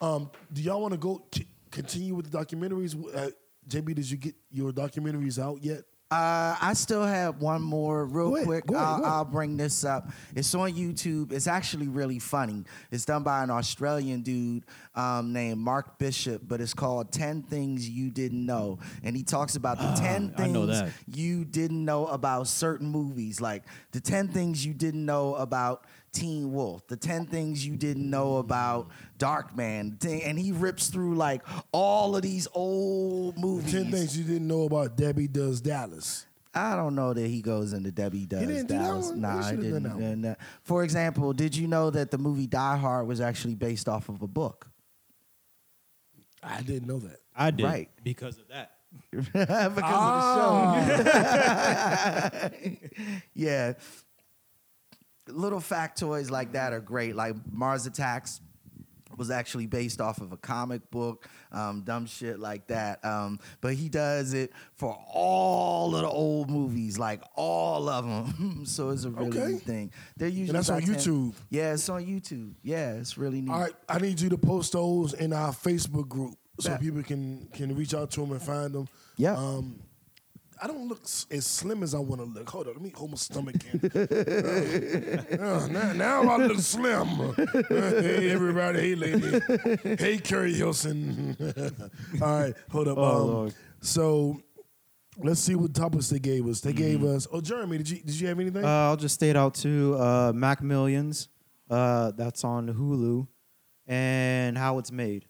Um, do y'all want to go c- continue with the documentaries? Uh, JB, did you get your documentaries out yet? Uh, I still have one more real ahead, quick. go ahead, I'll, go ahead. I'll bring this up. It's on YouTube. It's actually really funny. It's done by an Australian dude um, named Mark Bishop, but it's called 10 Things You Didn't Know. And he talks about the 10 I know things that. you didn't know about certain movies, like the 10 things you didn't know about Teen Wolf, the 10 things you didn't know about Darkman. the 10 And he rips through like all of these old movies. Ten things you didn't know about Debbie Does Dallas. I don't know that he goes into Debbie Does didn't do that Dallas. one? Nah, He I should've done didn't. that one. And, uh, for example, did you know that the movie Die Hard was actually based off of a book? I didn't know that. I did Right. because of that. because Ah. of the show. yeah. Little factoids like that are great. Like Mars Attacks was actually based off of a comic book, um, dumb shit like that. Um, but he does it for all of the old movies, like all of them. so it's a really Okay. neat thing. They're usually that's on 10 YouTube? Yeah, it's on YouTube. Yeah, it's really neat. All right, I need you to post those in our Facebook group so Bet. people can can reach out to them and find them. Yeah. Um, I don't look as slim as I want to look. Hold on, let me hold my stomach in. Uh, now, now I look slim. hey, everybody. Hey, lady. Hey, Keri Hilson. All right, hold up. Oh, um. So let's see what topics they gave us. They gave us. Oh, Jeremy, did you did you have anything? Uh, I'll just state out to uh, McMillions. Uh, that's on Hulu, and how it's made.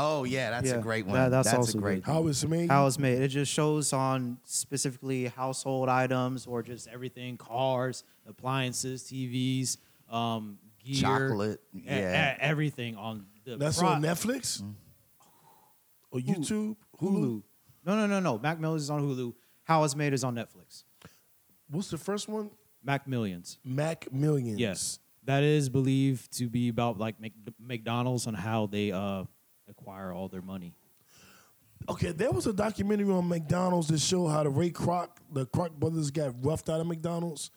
Oh yeah, that's Yeah, a great one. that- that's a also great. good. How it's made? How it's made. It just shows on specifically household items or just everything: cars, appliances, TVs, um, gear, Chocolate, yeah. e- everything on the. That's pro- on Netflix or YouTube, Hulu. Hulu. No, no, no, no. McMillions is on Hulu. How it's made is on Netflix. What's the first one? McMillions. Mac Millions. Yes, that is believed to be about like Mc- McDonald's and how they uh, acquire all their money. Okay, there was a documentary on McDonald's that showed how the Ray Kroc, the Kroc brothers, got roughed out of McDonald's.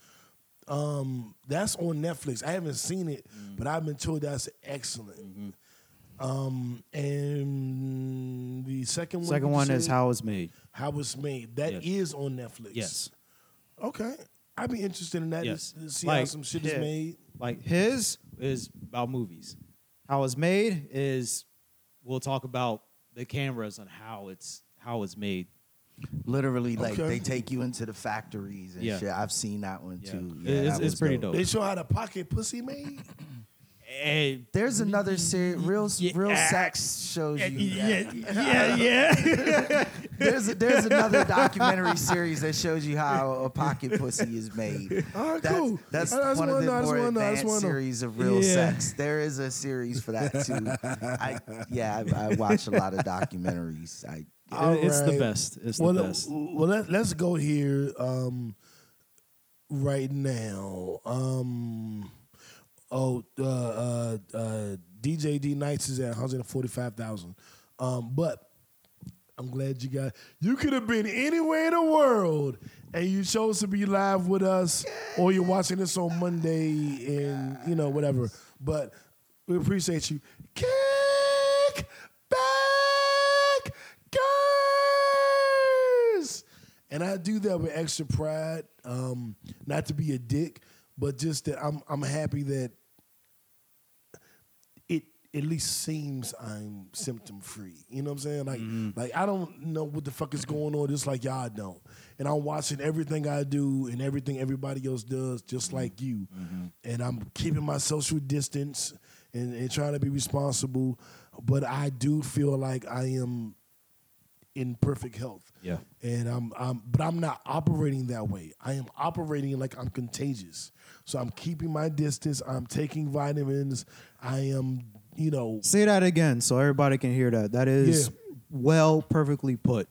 Um, that's on Netflix. I haven't seen it, Mm. but I've been told that's excellent. Mm-hmm. Um, and the second one. Second one is how it's made. how it's made. That is Yes. on Netflix. Yes. Okay, I'd be interested in that. Yes. To see how some shit is made. Like his is about movies. How it's made is we'll talk about the cameras and how it's how it's made. Literally, like Okay. they take you into the factories and Yeah. shit. I've seen that one Yeah. too. Yeah, it's- that it's was pretty dope. They show how the pocket pussy made. Hey, There's another series, real Yeah. real sex shows you. yeah, yeah, yeah. There's a, there's another documentary series that shows you how a pocket pussy is made. All right, That's, cool. that's I just one of wanna the know, more wanna know, I just advanced series of real Yeah. sex. There is a series for that too. I yeah, I, I watch a lot of documentaries. I All it's the best. It's well, the best. well, let, let's go here um, right now. Um, Oh, uh, uh, uh, DJ D Nice is at 145,000. Um, but I'm glad you got. You could have been anywhere in the world, and you chose to be live with us, or you're watching this on Monday, and you know whatever. But we appreciate you. Kick back, girls, and I do that with extra pride. Um, not to be a dick, but just that I'm I'm happy that at least seems I'm symptom free. You know what I'm saying? Like, mm-hmm. like I don't know what the fuck is going on, just like y'all don't. And I'm watching everything I do and everything everybody else does, just mm-hmm. like you. Mm-hmm. And I'm keeping my social distance and, and trying to be responsible. But I do feel like I am in perfect health. Yeah. And I'm, I'm but I'm not operating that way. I am operating like I'm contagious. So I'm keeping my distance. I'm taking vitamins. I am, you know, Say that again so everybody can hear that. That is Yeah. well, perfectly put.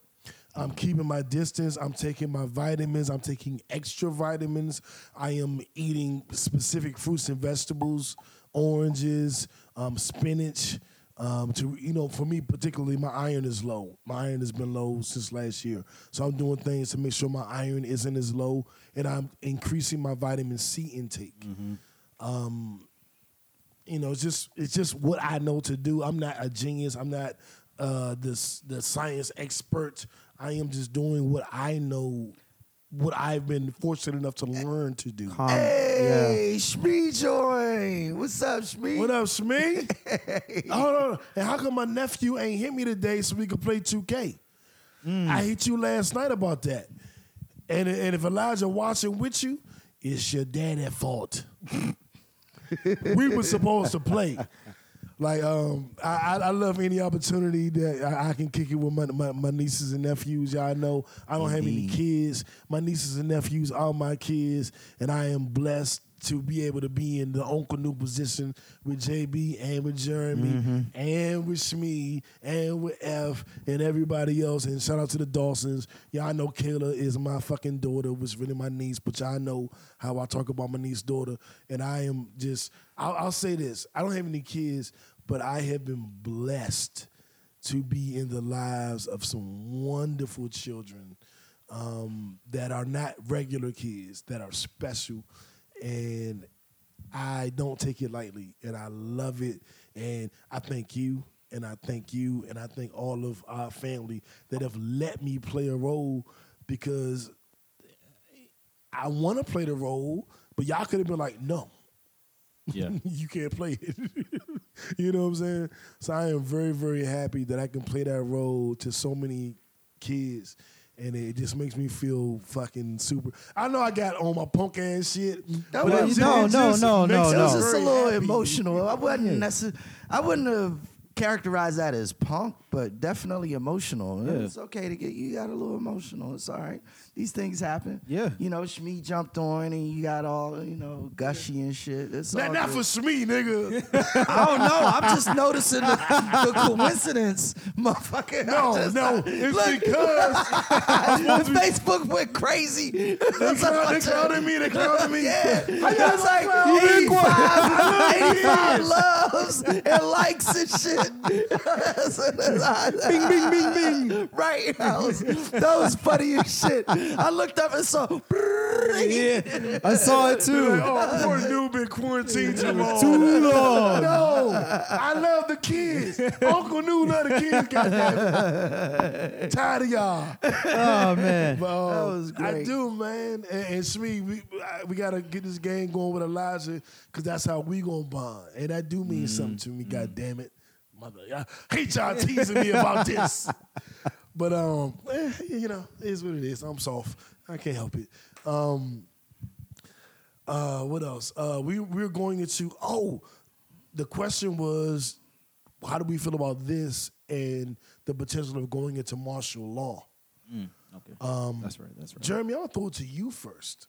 I'm keeping my distance. I'm taking my vitamins. I'm taking extra vitamins. I am eating specific fruits and vegetables, oranges, um, spinach. Um, to you know, for me particularly, my iron is low. My iron has been low since last year, so I'm doing things to make sure my iron isn't as low, and I'm increasing my vitamin C intake. Um, you know, it's just it's just what I know to do. I'm not a genius. I'm not uh, this the science expert. I am just doing what I know, what I've been fortunate enough to learn to do. Calm. Hey, Shmee join. What's up, Shmee? What up, Shmee? Hold on. And how come my nephew ain't hit me today so we could play 2K? I hit you last night about that. And, and if Elijah watching with you, it's your dad at fault. we were supposed to play. Like um, I, I love any opportunity that I, I can kick it with my, my, my nieces and nephews. Y'all know I don't have any kids. My nieces and nephews are my kids, and I am blessed to be able to be in the Uncle New position with JB and with Jeremy and with Shmee and with F and everybody else. And shout out to the Dawsons. Y'all know Kayla is my fucking daughter, was really my niece, but y'all know how I talk about my niece daughter. And I am just, I'll, I'll say this I don't have any kids, but I have been blessed to be in the lives of some wonderful children um, that are not regular kids, that are special. And I don't take it lightly, and I love it. And I thank you, and I thank you, and I thank all of our family that have let me play a role because I want to play the role, but y'all could have been like, no, Yeah. you can't play it. you know what I'm saying? So I am very, very happy that I can play that role to so many kids. And it just makes me feel fucking super. I know I got on my punk ass shit. That but it was- just- no, it no, just no, makes no, It was just a little happy. emotional. I wouldn't necessarily, I wouldn't have characterized that as punk, but definitely emotional. Yeah. It's okay to get you got a little emotional. It's all right. These things happen. Yeah. You know, Shmee jumped on and you got all, you know, gushy and shit. It's all Not, not good. for me, nigga. I don't know. I'm just noticing the, the coincidence, motherfucker. No, I'm just no, like, it's look, because Facebook went crazy. they, clown, they clowned me. They clowned me. Yeah, I I got was like clown. 85, 85 loves and likes and shit. bing, bing, bing, bing. Right. I was, that was funny as shit. I looked up and saw. yeah. I saw it too. Like, oh, poor dude been quarantined too long. Too long. No, I love the kids. Uncle New love the kids. Goddamn, tired of y'all. Oh man. But, um, That was great. I do, man. And, and Shmee, we I- we gotta get this game going with Elijah because that's how we gonna bond, and that do mean something to me. God damn it, mother! I hate y'all teasing me about this. But um, eh, you know, it is what it is. I'm soft. I can't help it. Um, uh, what else? Uh, we we're going into oh, the question was, how do we feel about this and the potential of going into martial law? Okay. Um, that's right. That's right. Jeremy, I'll throw it to you first.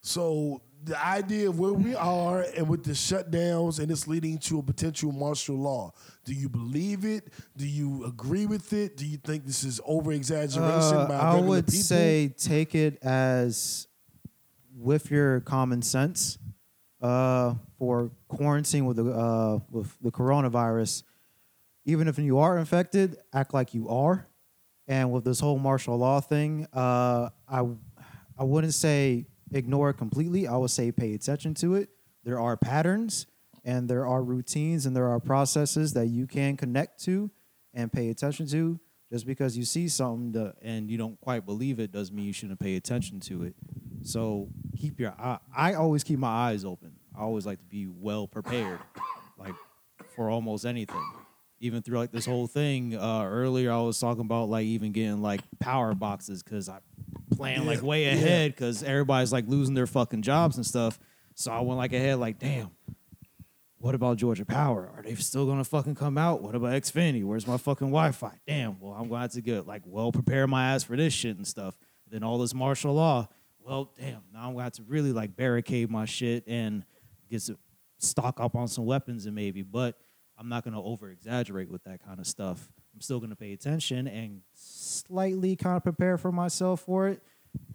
So the idea of where we are and with the shutdowns and it's leading to a potential martial law. Do you believe it? Do you agree with it? Do you think this is over exaggeration Uh, by I would people? say take it as with your common sense. uh, for quarantine with the uh, with the coronavirus, even if you are infected, act like you are. And with this whole martial law thing, uh, I I wouldn't say ignore it completely. I would say pay attention to it. There are patterns and there are routines and there are processes that you can connect to and pay attention to. Just because you see something to, and you don't quite believe it doesn't mean you shouldn't pay attention to it. So keep your eye. I always keep my eyes open. I always like to be well prepared, like for almost anything. Even through like this whole thing uh, earlier, I was talking about like even getting like power boxes because I plan like way ahead because everybody's like losing their fucking jobs and stuff. So I went like ahead, like damn. What about Georgia Power? Are they still gonna fucking come out? What about Xfinity? Where's my fucking Wi-Fi? Damn. Well, I'm gonna have to get like well prepare my ass for this shit and stuff. Then all this martial law. Well, damn. Now I'm gonna have to really like barricade my shit and get some stock up on some weapons and maybe. But I'm not gonna over exaggerate with that kind of stuff. I'm still gonna pay attention and slightly kind of prepare for myself for it.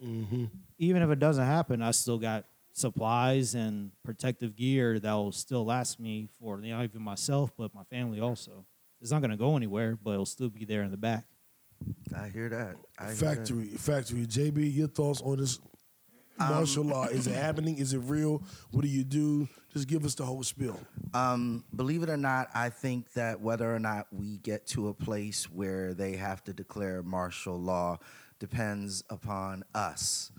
Mm-hmm. Even if it doesn't happen, I still got supplies and protective gear that will still last me for not even myself, but my family also. It's not gonna go anywhere, but it'll still be there in the back. I hear that. I hear that. Factory, factory. JB, your thoughts on this martial law? Is it happening? Is it real? What do you do? Just give us the whole spiel. Um, believe it or not, I think that whether or not we get to a place where they have to declare martial law depends upon us,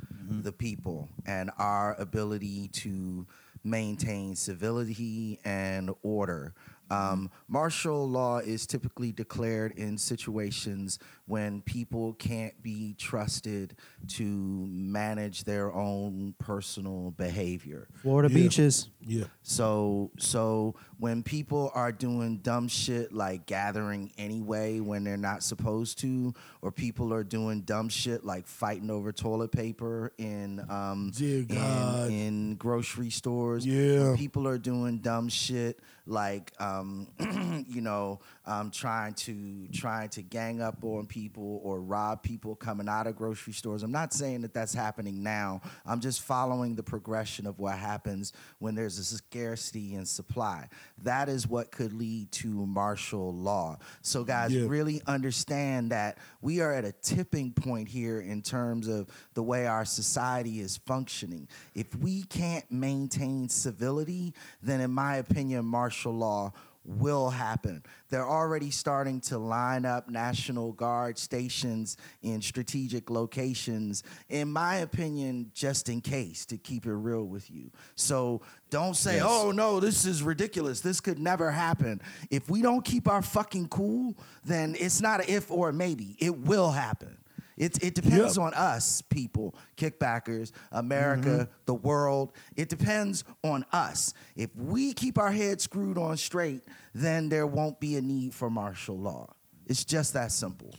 the people, and our ability to maintain civility and order. Um, martial law is typically declared in situations when people can't be trusted to manage their own personal behavior. Florida Yeah. beaches. Yeah. So so when people are doing dumb shit like gathering anyway when they're not supposed to, or people are doing dumb shit like fighting over toilet paper in um Dear God. in, in grocery stores. Yeah. People are doing dumb shit like um you know um trying to trying to gang up on people or rob people coming out of grocery stores. I'm not saying that that's happening now. I'm just following the progression of what happens when there's a scarcity in supply. That is what could lead to martial law. So guys, Yeah. really understand that we are at a tipping point here in terms of the way our society is functioning. If we can't maintain civility, then in my opinion, martial law will happen. They're already starting to line up National Guard stations in strategic locations, in my opinion, just in case, to keep it real with you. So don't say, Yes. oh no, this is ridiculous. This could never happen. If we don't keep our fucking cool, then it's not an if or a maybe. It will happen. It, it depends Yep. on us, people, kickbackers, America, Mm-hmm. the world. It depends on us. If we keep our heads screwed on straight, then there won't be a need for martial law. It's just that simple.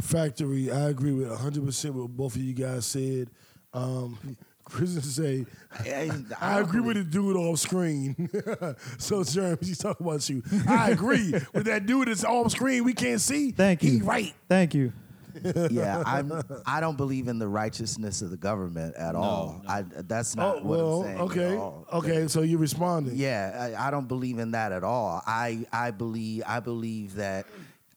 Factory, I agree with 100% what both of you guys said. Um, Kristen say, I- I I, don't agree with the dude off screen. so, Jeremy, he's talking about you. I agree with that dude that's off screen. We can't see. Thank you. He right. Thank you. Yeah, I'm. I don't believe in the righteousness of the government at all. I, that's not Oh, what well, I'm saying. okay. Okay, so you're responding. Yeah, I, I don't believe in that at all. I I believe I believe that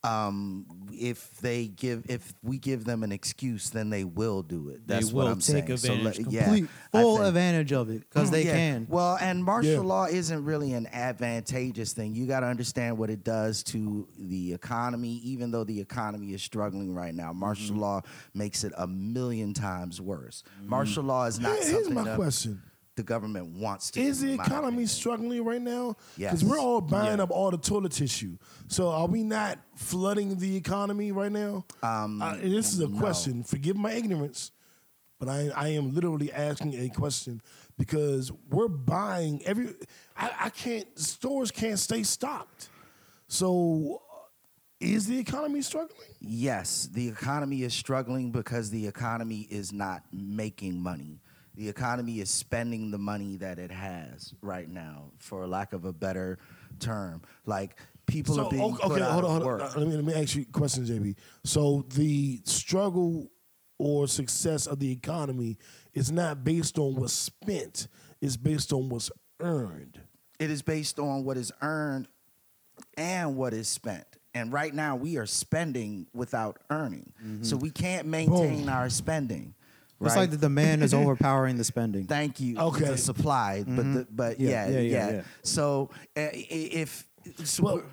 um, if they give if we give them an excuse, then they will do it. That's they will what I'm take saying. So advantage, let- yeah, complete, I full advantage of it because they Yeah. can. Well, and martial Yeah. law isn't really an advantageous thing. You got to understand what it does to the economy. Even though the economy is struggling right now, martial Mm-hmm. law makes it a million times worse. Martial law is not Here- Here's something my that question. The government wants to. Is the economy opinion. struggling right now? Yes. Because we're all buying Yeah. up all the toilet tissue. So are we not flooding the economy right now? Um, and this is a no. question. Forgive my ignorance, but I, I am literally asking a question because we're buying every. I, I can't. Stores can't stay stocked. So, uh, is the economy struggling? Yes, the economy is struggling because the economy is not making money. The economy is spending the money that it has right now, for lack of a better term. Like people So are being okay, put okay, out hold of on, hold work. on. Let me let me ask you a question, JB. So the struggle or success of the economy is not based on what's spent; it's based on what's earned. It is based on what is earned and what is spent. And right now we are spending without earning. Mm-hmm. So we can't maintain Boom. our spending. It's like the demand is overpowering the spending. Thank you. Okay. The supply, but the, but yeah, Yeah, yeah, yeah, yeah, yeah. So uh, if so Well, we're-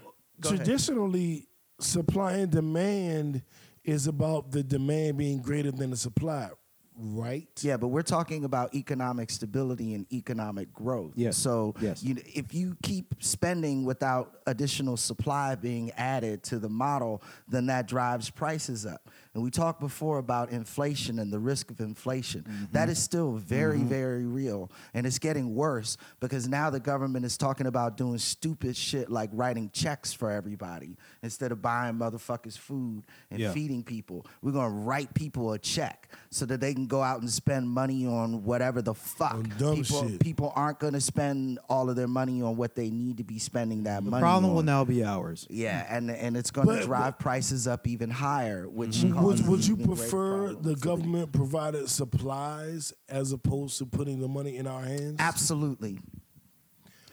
ahead. traditionally, supply and demand is about the demand being greater than the supply, right? Yeah, but we're talking about economic stability and economic growth. Yes. So Yes. you, if you keep spending without additional supply being added to the model, then that drives prices up. And we talked before about inflation and the risk of inflation. Mm-hmm. That is still very, very real. And it's getting worse because now the government is talking about doing stupid shit like writing checks for everybody instead of buying motherfuckers food and Yeah. feeding people. We're gonna write people a check so that they can go out and spend money on whatever the fuck. On dumb people, shit. people aren't gonna spend all of their money on what they need to be spending that The money. The problem will now be ours. Yeah, and and it's gonna But- drive prices up even higher, which Would, would you prefer the government provided supplies as opposed to putting the money in our hands? Absolutely. Do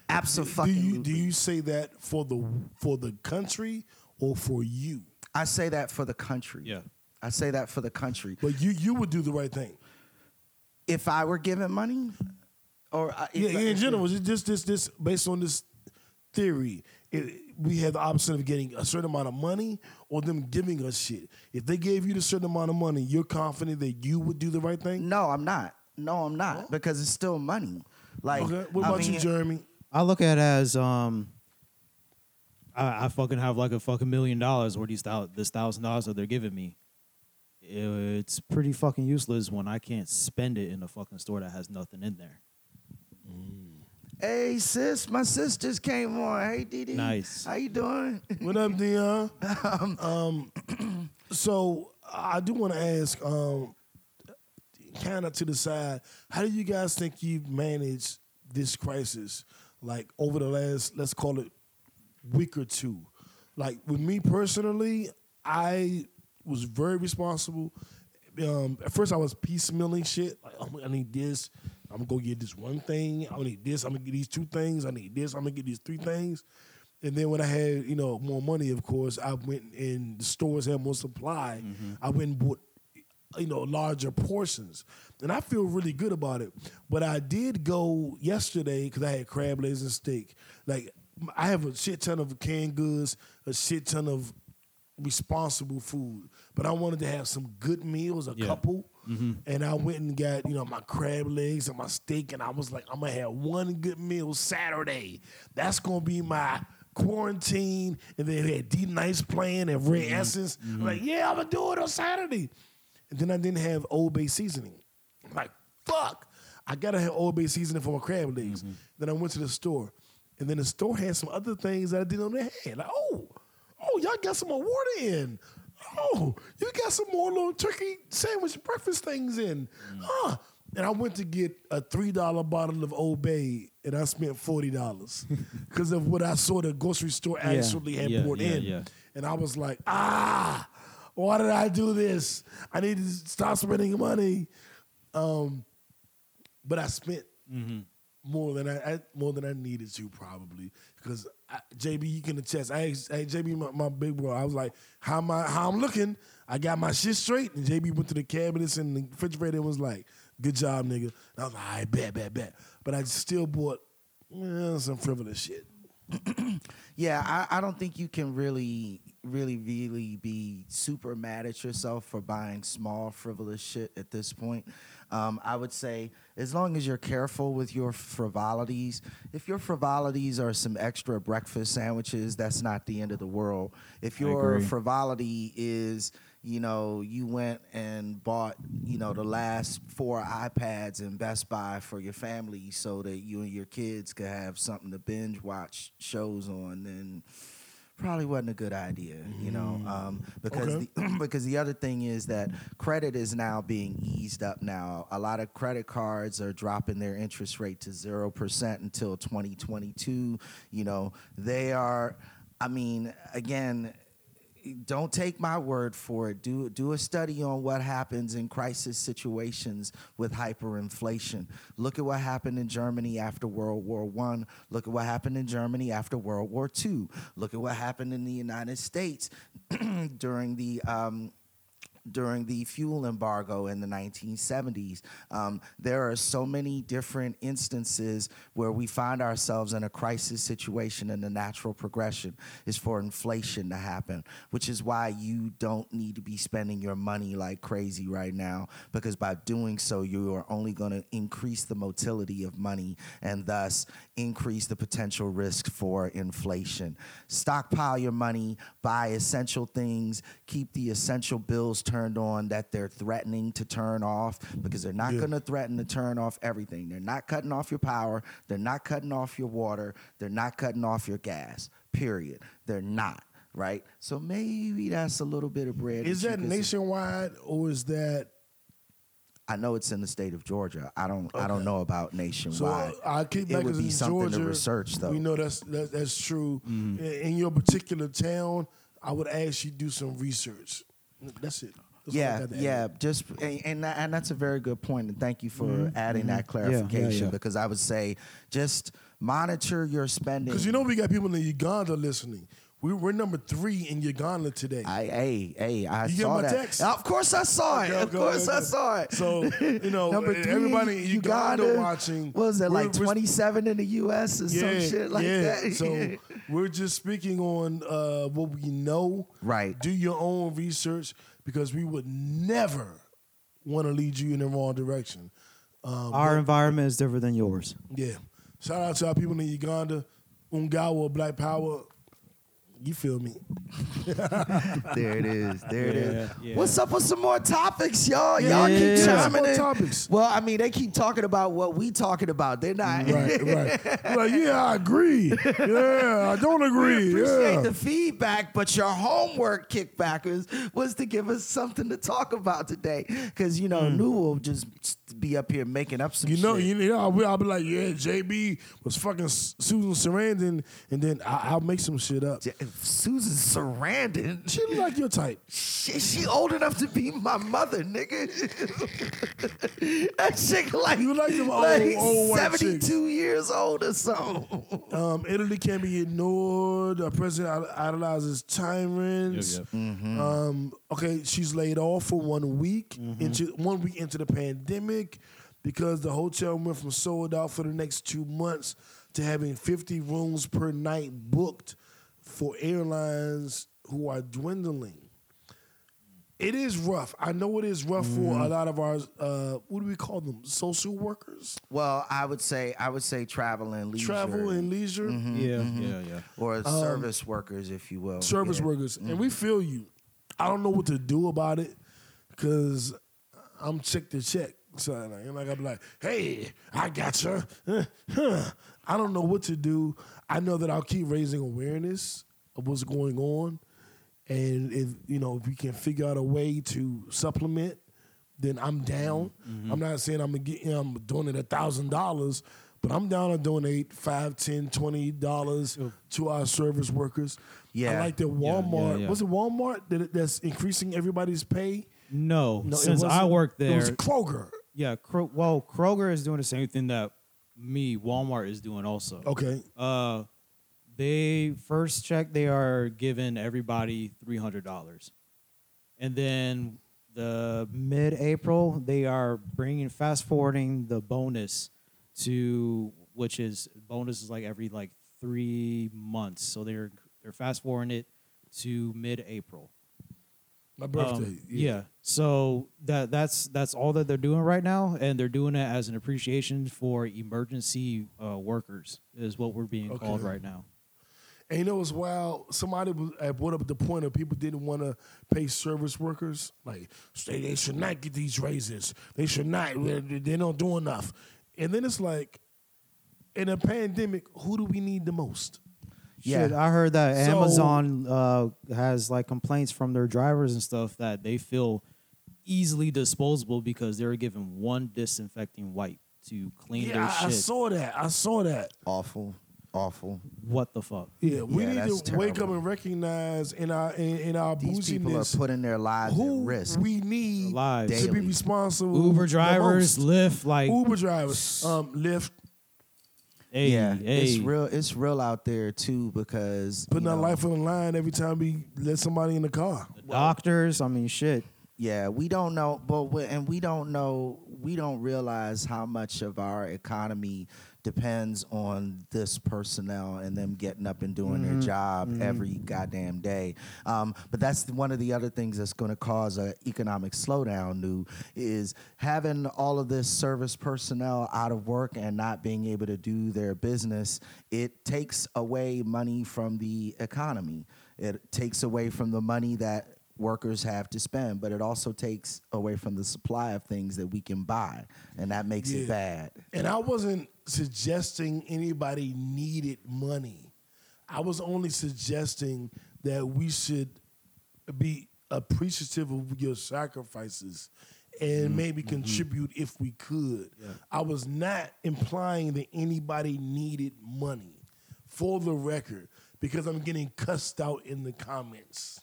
Absolutely. you do you say that for the for the country or for you? I say that for the country. Yeah. I say that for the country. But you you would do the right thing. If I were given money, or uh, I- if Yeah, I- in general, it's just this this based on this theory, it, we have the option of getting a certain amount of money or them giving us shit. If they gave you the certain amount of money, you're confident that you would do the right thing. No, I'm not. No, I'm not because it's still money. Like, Okay. What I about you, mean, Jeremy? I look at it as um, I, I fucking have like a fucking million dollars or these this thousand dollars that they're giving me. It's pretty fucking useless when I can't spend it in a fucking store that has nothing in there. Hey sis, my sis just came on. Hey Didi, Nice. How you doing? What up, Dion? um, so I do want to ask, um, kind of to the side, how do you guys think you've managed this crisis, like over the last, let's call it, week or two? Like with me personally, I was very responsible. Um, at first, I was piecemealing shit. Like, oh, I need this. I'm gonna go get this one thing. I need this. I'm gonna get these two things. I need this. I'm gonna get these three things. And then when I had, you know, more money, of course, I went in the stores had more supply. Mm-hmm. I went and bought, you know, larger portions. And I feel really good about it. But I did go yesterday because I had crab legs and steak. Like I have a shit ton of canned goods, a shit ton of responsible food. But I wanted to have some good meals, a Yeah. couple. Mm-hmm. And I went and got, you know, my crab legs and my steak. And I was like, I'm gonna have one good meal Saturday. That's gonna be my quarantine. And then they had D Nice playing and Rare mm-hmm. Essence. I'm mm-hmm. like, yeah, I'm gonna do it on Saturday. And then I didn't have Old Bay seasoning. I'm like, fuck. I gotta have Old Bay seasoning for my crab legs. Then I went to the store. And then the store had some other things that I didn't know they had. Like, oh, oh, y'all got some water in. Oh, you got some more little turkey sandwich breakfast things in. Huh. And I went to get a $3 bottle of Old Bay and I spent $40 because of what I saw the grocery store actually had yeah, brought yeah, in. yeah. And I was like, ah, why did I do this? I need to stop spending money. Um, but I spent more than I, I more than I needed to probably because I, JB you can attest. I asked, hey JB my, my big bro. I was like, how am I how I'm looking? I got my shit straight, and JB went to the cabinets and the refrigerator and was like, good job, nigga. And I was like, right, bet, bet, bet. But I still bought eh, some frivolous shit. Yeah, I, I don't think you can really, really, really be super mad at yourself for buying small, frivolous shit at this point. Um, I would say, as long as you're careful with your frivolities, if your frivolities are some extra breakfast sandwiches, that's not the end of the world. If your frivolity is, you know, you went and bought, you know, the last four iPads in Best Buy for your family so that you and your kids could have something to binge watch shows on, then probably wasn't a good idea, you know, um, because Okay. the, because the other thing is that credit is now being eased up. Now, a lot of credit cards are dropping their interest rate to zero percent until 2022. You know, they are. I mean, again, don't take my word for it. Do do a study on what happens in crisis situations with hyperinflation. Look at what happened in Germany after World War One. Look at what happened in Germany after World War Two. Look at what happened in the United States during the um, during the fuel embargo in the 1970s. Um, there are so many different instances where we find ourselves in a crisis situation, and the natural progression is for inflation to happen, which is why you don't need to be spending your money like crazy right now, because by doing so, you are only going to increase the motility of money and thus increase the potential risk for inflation. Stockpile your money, buy essential things, keep the essential bills turned on that they're threatening to turn off because they're not Yeah. going to threaten to turn off everything. They're not cutting off your power, they're not cutting off your water, they're not cutting off your gas. Period. They're not. Right, so maybe that's a little bit of bread. Is that nationwide or is that? I know it's in the state of Georgia. I don't. I don't know about nationwide. uh, I keep It would be something Georgia. to research, though. We know that's that, that's true. In, in your particular town, I would ask you do some research. That's it. That's yeah, got yeah. Just and and, that, and that's a very good point, and thank you for adding that Mm-hmm. Yeah, yeah, clarification yeah. because I would say just monitor your spending. Because you know we got people in Uganda listening. We, we're number three in Uganda today. I, hey, hey, I You get saw my that. text? Of course, I saw it. Okay, of course, okay. I saw it. So you know, Number three, everybody in Uganda, watching. What was it like twenty seven in the U.S. or some shit like yeah. that? So we're just speaking on uh, what we know. Right. Do your own research because we would never want to lead you in the wrong direction. Um, Our environment is different than yours. yeah. Shout out to our people in Uganda, Ungawa, Black Power. You feel me? there it is. There it is. Yeah, yeah. What's up with some more topics, y'all? Yeah, y'all keep yeah. Some chiming more in. topics. Well, I mean, they keep talking about what we talking about. They're not. Right, right. Like, yeah, I agree. Yeah, I don't agree. appreciate Yeah. the feedback, but your homework kickbackers was to give us something to talk about today. Because you know, New will just be up here making up some. Hmm. You know, shit. you know, I'll, I'll be like, yeah, JB was fucking S- Susan Sarandon, and then I, I'll make some shit up. J- Susan Sarandon. She look like your type. She, she old enough to be my mother, nigga. that chick like, You like them old- like old white chicks. 72 years old or something. Um, Italy can't be ignored. The president idol- idolizes tyrants. Yep, yep. Um, okay, she's laid off for one week into one week into the pandemic because the hotel went from sold out for the next two months to having 50 rooms per night booked for airlines who are dwindling. It is rough. I know it is rough for a mm-hmm. lot of our uh, what do we call them? Social workers, Well, I would say I would say travel and leisure. travel and leisure. Mm-hmm, yeah, yeah, mm-hmm. yeah. or um, service workers, if you will. service Yeah. workers, and we feel you. I don't know what to do about it because I'm check to check. So like, like I'm like, hey, I got you. I don't know what to do. I know that I'll keep raising awareness of what's going on, and if you know if we can figure out a way to supplement, then I'm down. Mm-hmm. I'm not saying I'm gonna get you know, I'm doing it a thousand dollars. But I'm down to donate five, ten, twenty dollars to our service workers. I Yeah. like that yeah, Walmart. yeah. Was it Walmart that that's increasing everybody's pay? No, No, since I wasn't. work there, it was Kroger. yeah. Kro- well, Kroger is doing the same thing that me Walmart is doing also. Okay, Uh, they first check they are giving everybody three hundred dollars, and then the mid-April they are bringing fast forwarding the bonus to which is bonus is like every like three months, so they're they're fast forwarding it to mid-April. My birthday. Um, yeah. So that that's that's all that they're doing right now, and they're doing it as an appreciation for emergency uh, workers, is what we're being called right now. And you know what's wild? Somebody had brought up the point of people didn't want to pay service workers. Like, they should not get these raises. They should not. They they don't do enough. And then it's like, in a pandemic, who do we need the most? Yeah. Shit, I heard that So- Amazon uh, has like complaints from their drivers and stuff that they feel easily disposable because they were given one disinfecting wipe to clean Yeah, their I, I shit. saw that. I saw that. Awful. awful. What the fuck? Yeah, we Yeah, need that's to wake up terrible. and recognize in our in, in our These people are bouginess putting their lives who at risk. we need Lives. to be Daily. responsible. Uber the drivers, most. Lyft, like Uber drivers, um, Lyft, hey, yeah, hey. it's real. It's real out there too because putting our life on the line every time we let somebody in the car. doctors. I mean, shit. Yeah, we don't know, but we, and we don't know. We don't realize how much of our economy depends on this personnel and them getting up and doing their job every goddamn day. Um, but that's one of the other things that's going to cause an economic slowdown. New is having all of this service personnel out of work and not being able to do their business. It takes away money from the economy. It takes away from the money that workers have to spend, but it also takes away from the supply of things that we can buy, and that makes Yeah. it bad. And I wasn't suggesting anybody needed money. I was only suggesting that we should be appreciative of your sacrifices and mm-hmm. maybe mm-hmm. contribute if we could. I was not implying that anybody needed money for the record because I'm getting cussed out in the comments.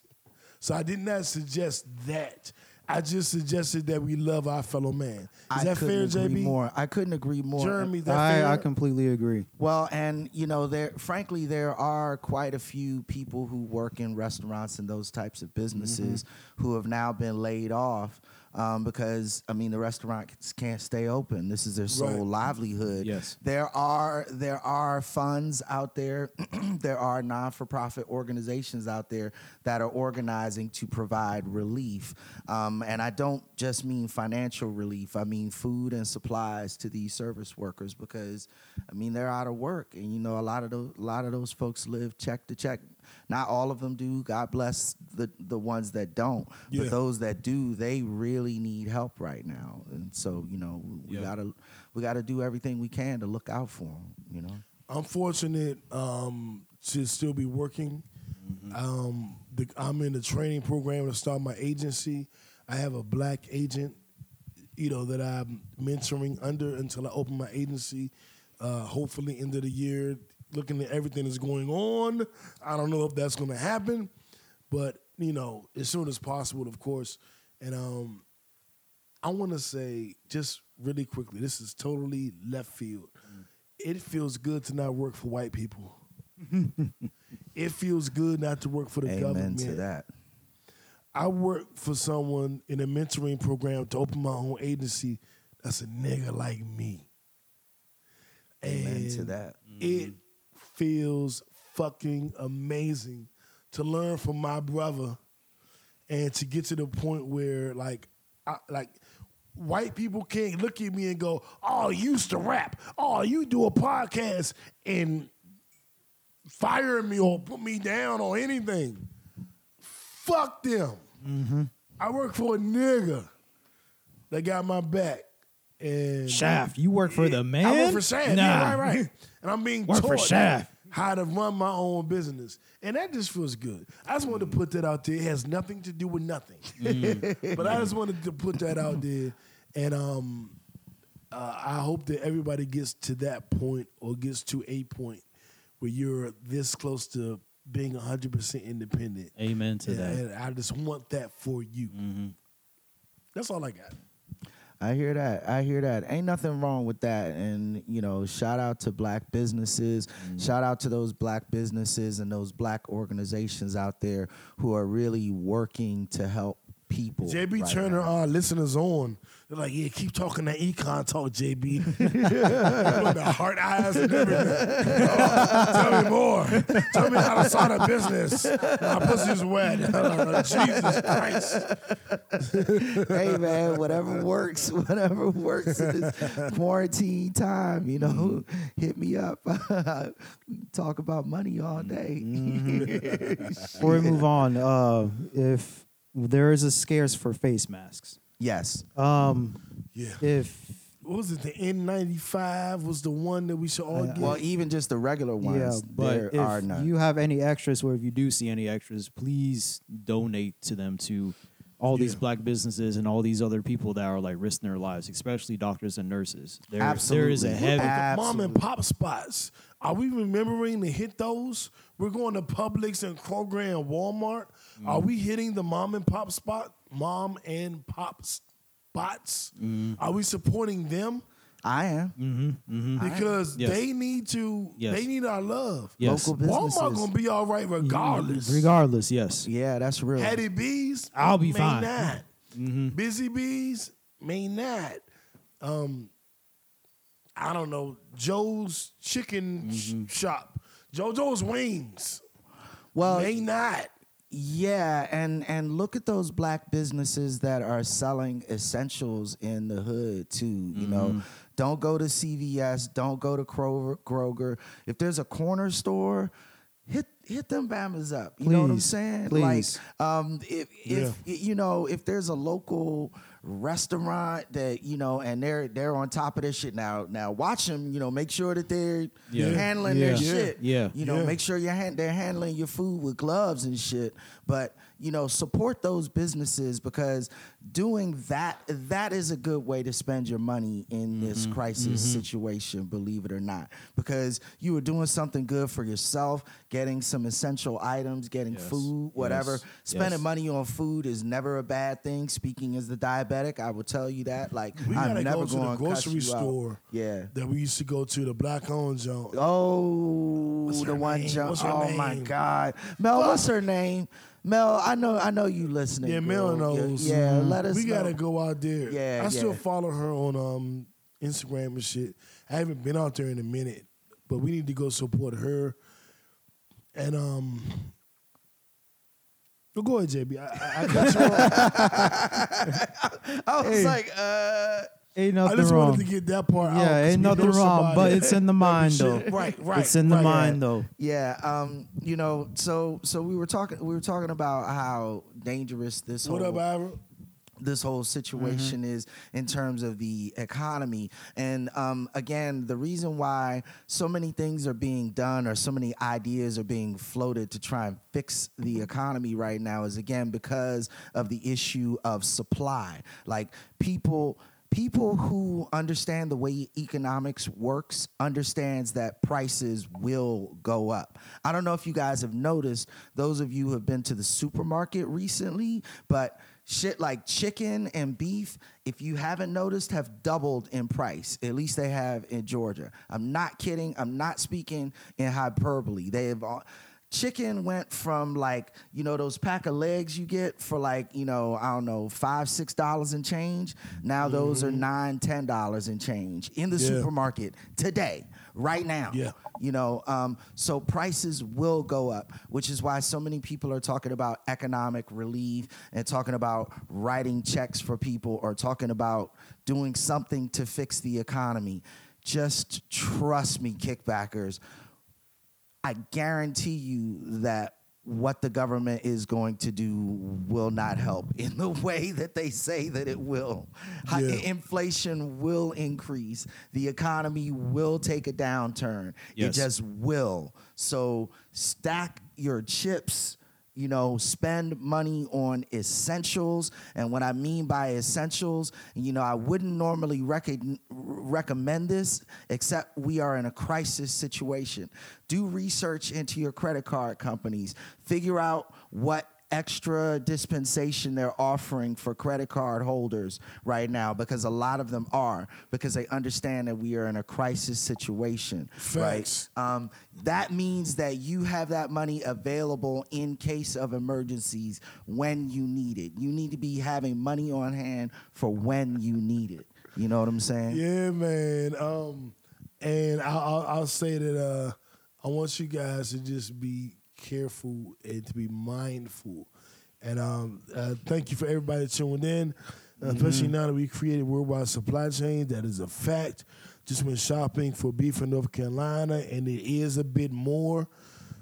So I did not suggest that. I just suggested that we love our fellow man. Is I that fair, agree JB? More, I couldn't agree more. Jeremy, is that fair? I, I completely agree. Well, and you know, there frankly there are quite a few people who work in restaurants and those types of businesses Mm-hmm. who have now been laid off um, because I mean the restaurants can't stay open. This is their sole Right. livelihood. Yes. There are there are funds out there, there are non-for-profit organizations out there that are organizing to provide relief, um, and I don't just mean financial relief. I mean food and supplies to these service workers because I mean they're out of work, and you know a lot of those a lot of those folks live check to check. Not all of them do. God bless the the ones that don't, Yeah. but those that do, they really need help right now, and so you know we Yeah. gotta we gotta do everything we can to look out for them. You know. I'm fortunate um, to still be working. Um, the, I'm in the training program to start my agency. I have a black agent, you know, that I'm mentoring under until I open my agency. Uh, hopefully, end of the year. Looking at everything that's going on, I don't know if that's going to happen, but you know, as soon as possible, of course. And um, I want to say just really quickly, this is totally left field. It feels good to not work for white people. it feels good not to work for the Amen government. to that. I work for someone in a mentoring program to open my own agency that's a nigga like me. Amen to And that. It feels fucking amazing to learn from my brother and to get to the point where like I, like white people can't look at me and go, "Oh, you used to rap. Oh, you do a podcast and fire me or put me down or anything." Fuck them. Mm-hmm. I work for a nigga that got my back. And Shaft, you work for the man. I work for Shaft. Nah. Yeah, right, right. And I'm being Work for Shaft. How to run my own business. And that just feels good. I just wanted to put that out there. It has nothing to do with nothing. Mm. but I just wanted to put that out there. And um, uh, I hope that everybody gets to that point or gets to a point where you're this close to being 100% independent. Amen to And- that. And I just want that for you. That's all I got. I hear that. I hear that. Ain't nothing wrong with that. And, you know, shout out to black businesses. Mm. Shout out to those black businesses and those black organizations out there who are really working to help people. JB right Turner, now. our uh, listeners on. They're like, yeah, keep talking that econ talk, JB. With the heart eyes and everything. Oh, tell me more. Tell me how to start a business. My pussy's wet. Jesus Christ. hey man, whatever works, whatever works in this quarantine time, you know, mm-hmm. hit me up. Talk about money all day. Mm-hmm. Before we move on, uh, if there is a scarce for face masks, yes. um, Yeah. if What was it? The N95 was the one that we should all get. Well, even just the regular ones, yeah, there but are if none. you have any extras, or if you do see any extras, please donate to them to all these Yeah. black businesses and all these other people that are like risking their lives, especially doctors and nurses. There, there is a Absolutely. heavy. Ab- Mom and pop spots. Are we remembering to hit those? We're going to Publix and Kroger and Walmart. Are Mm. we hitting the mom and pop spot? Mom and pop spots? Mm. Are we supporting them? I am. Because Yes. they need to. Yes. They need our love. Yes. Local businesses. Walmart gonna be all right regardless. Regardless, yes. Yeah, that's real. Hattie B's, I'll be may fine. Not. Busy Bees may not. Um, I don't know. Joe's Chicken sh- Shop, JoJo's Wings well, may not. Yeah, and and look at those black businesses that are selling essentials in the hood too. You know, Mm-hmm. don't go to CVS, don't go to Kroger. Kroger. If there's a corner store, hit hit them bammers up. You know what I'm saying? please. Like, um, if if you know if there's a local restaurant that you know and they're they're on top of this shit now now watch them you know make sure that they're Yeah. handling Yeah. their Yeah. shit Yeah. you know make sure you're hand, they're handling your food with gloves and shit but you know support those businesses because doing that that is a good way to spend your money in this Mm-hmm. crisis situation believe it or not because you are doing something good for yourself getting some essential items getting Yes. food whatever Yes. spending Yes. money on food is never a bad thing speaking as the diabetic i will tell you that like We i'm gotta never go to the going to grocery store out. yeah that we used to go to, the black owned joint. Oh, the one name? What's Oh my? God, Mel. What's her name? Mel, I know, I know you listening. Yeah, Mel knows. Yeah, yeah, let us. Know. We gotta go out there. Yeah, I still follow her on um, Instagram and shit. I haven't been out there in a minute, but we need to go support her. And um, well, go ahead, JB. I, I, I. I was Hey. like, uh, Ain't I nothing just wong. wanted to get that part out. Yeah, 'cause ain't nothing know wrong, but it's in the mind though. Right, right. It's in the right. mind though. yeah, um, you know, so so we were talking, we were talking about how dangerous this What whole up, Ira? this whole situation is in terms of the economy. And um, again, the reason why so many things are being done or so many ideas are being floated to try and fix the economy right now is again because of the issue of supply. Like people people who understand the way economics works understands that prices will go up. I don't know if you guys have noticed those of you who have been to the supermarket recently, but shit like chicken and beef, if you haven't noticed, have doubled in price. At least they have in Georgia. I'm not kidding. I'm not speaking in hyperbole. They have all, chicken went from like you know those pack of legs you get for like you know i don't know five six dollars in change? Now those are nine ten dollars in change in the Yeah. supermarket today right now. Yeah. you know um, so prices will go up which is why so many people are talking about economic relief and talking about writing checks for people or talking about doing something to fix the economy. Just trust me kickbackers I guarantee you that what the government is going to do will not help in the way that they say that it will. Yeah. Inflation will increase. The economy will take a downturn. Yes. It just will. So stack your chips. You know, spend money on essentials. And what I mean by essentials, you know, I wouldn't normally recog- recommend this, except we are in a crisis situation. Do research into your credit card companies. Figure out what extra dispensation they're offering for credit card holders right now because a lot of them are because they understand that we are in a crisis situation Facts. right um, that means that you have that money available in case of emergencies when you need it you need to be having money on hand for when you need it you know what i'm saying Yeah, man. Um, and I'll, I'll, I'll say that uh, I want you guys to just be careful and to be mindful. And um, uh, thank you for everybody tuned in, uh, especially now that we created worldwide supply chain. That is a fact. Just went shopping for beef in North Carolina, and it is a bit more.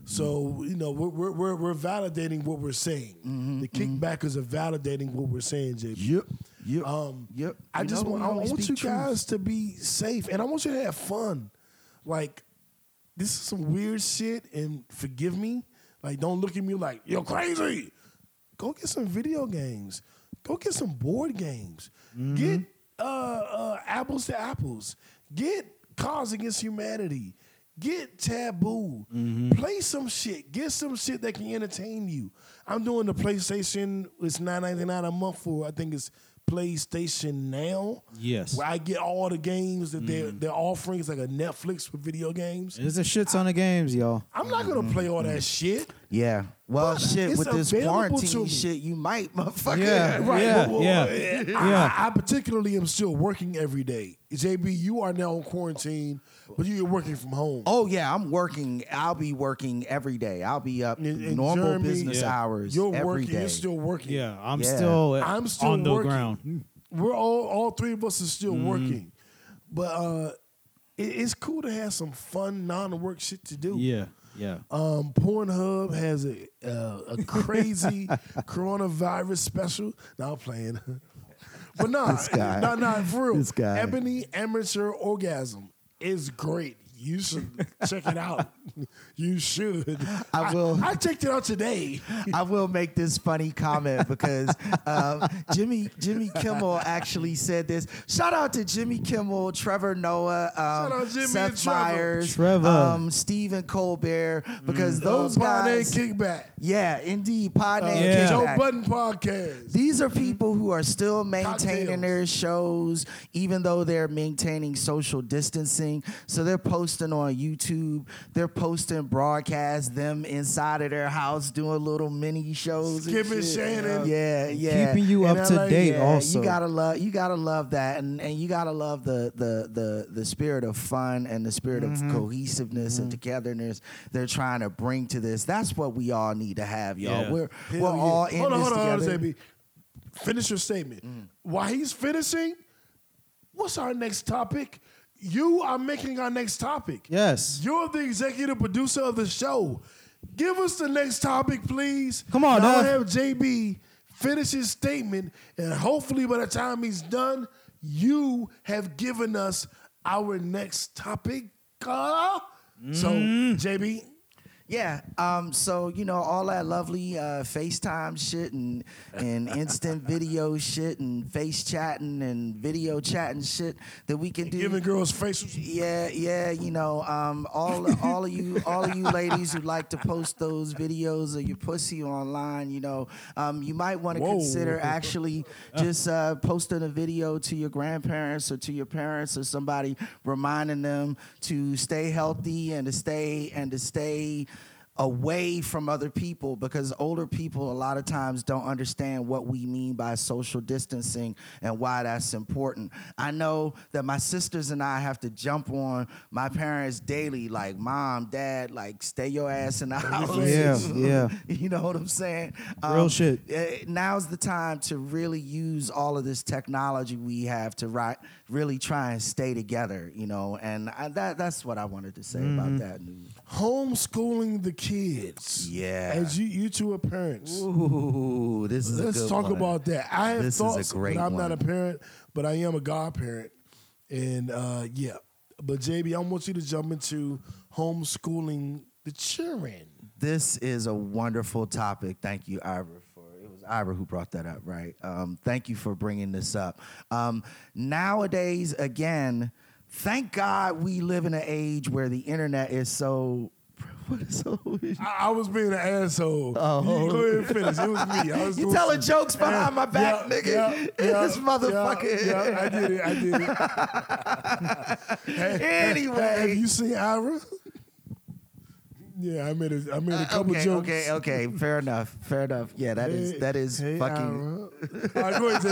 So you know we're we're, we're, validating what we're saying. The kickbackers are validating what we're saying, JB. yep yep Um, yep I You just know, want, I want you truth. guys to be safe, and I want you to have fun. Like, this is some weird shit, and forgive me. Like, don't look at me like you're crazy. Go get some video games. Go get some board games. Get uh, uh, apples to apples. Get Cards Against Humanity. Get Taboo. Play some shit. Get some shit that can entertain you. I'm doing the PlayStation. It's nine ninety nine a month for I think it's PlayStation Now. Yes. Where I get all the games that they're mm. they're offering. It's like a Netflix for video games. There's a shit ton of games, y'all. I'm not gonna play all that mm-hmm. shit. Yeah. Well, But shit, with this quarantine shit, you might, motherfucker. Yeah. Right. Yeah, well, well, yeah, I- yeah. I, I particularly am still working every day. JB, you are now in quarantine, but you're working from home. Oh yeah, I'm working. I'll be working every day. I'll be up In- in normal Germany, business Yeah. hours You're every working. day. You're still working. Yeah, I'm Yeah. still I'm still on the working. ground. We're all all three of us are still working, but uh, it, it's cool to have some fun non-work shit to do. Yeah, yeah. Um, Pornhub has a uh, a crazy coronavirus special. Now I'm playing, but no, guy. no, no, for real. This guy. Ebony Amateur Orgasm is great. You should check it out. You should. I will- I, checked it out today. I will make this funny comment because um, Jimmy Jimmy Kimmel actually said this. Shout out to Jimmy Kimmel, Trevor Noah, um, Jimmy Seth Meyers, Myers, Trevor. um, Stephen Colbert, because those uh, guys, Name Kickback. yeah, indeed, Pod Name Yeah. Joe Budden Podcast. These are people who are still maintaining Cocktails. their shows, even though they're maintaining social distancing. So they're posting on YouTube, they're posting broadcasts, them inside of their house doing little mini shows. and Skip and shit. Shannon. Yeah, yeah. Keeping you In up to LA, date, Yeah, also. you gotta love you gotta love that and, and you gotta love the the the the spirit of fun and the spirit Mm-hmm. of cohesiveness and togetherness they're trying to bring to this. That's what we all need to have, y'all. Yeah. We're Hell we're yeah. all in hold on, this hold on, hold on, together. Finish your statement. While he's finishing, what's our next topic? You are making our next topic. Yes. You're the executive producer of the show. Give us the next topic, please. Come on, I'll now. have JB finish his statement, and hopefully by the time he's done, you have given us our next topic. Uh, So, Mm-hmm. JB, Yeah. Um, so you know all that lovely uh, FaceTime shit and and instant video shit and face chatting and video chatting shit that we can do. giving girls facials. Yeah, yeah, you know, um, all all of you, all of you ladies who like to post those videos of your pussy online, you know, um, you might want to consider actually just uh, posting a video to your grandparents or to your parents or somebody, reminding them to stay healthy and to stay and to stay away from other people because older people a lot of times don't understand what we mean by social distancing and why that's important. I know that my sisters and I have to jump on my parents daily, like mom, dad, like stay your ass in the house. Yeah, yeah. you know what I'm saying? Real shit. eh, Now's the time to really use all of this technology we have to ri- really try and stay together, you know, and I, that that's what I wanted to say Mm-hmm. about that news. Homeschooling the kids. Yeah. As you, you two are parents. Ooh, this is Let's good talk one. about that. I have This thoughts, but I'm not a parent, but I am a godparent. And uh, yeah. But JB, I want you to jump into homeschooling the children. This is a wonderful topic. Thank you, Ira, for it was Ira who brought that up, right? Um, thank you for bringing this up. Um, nowadays, again, thank God we live in an age where the internet is so. What is so? I, I was being an asshole. Oh. You go ahead and finish. It was me. I was You telling some- jokes behind my back, nigga. This motherfucker. Yeah, yeah, I did it. I did it. Hey, Anyway. have you seen Ira? Yeah, I made a, I made a couple Uh, okay, jokes. okay, okay. Fair enough. Fair enough. Yeah, that is Hey, that is hey, fucking. Ira. All right, go ahead.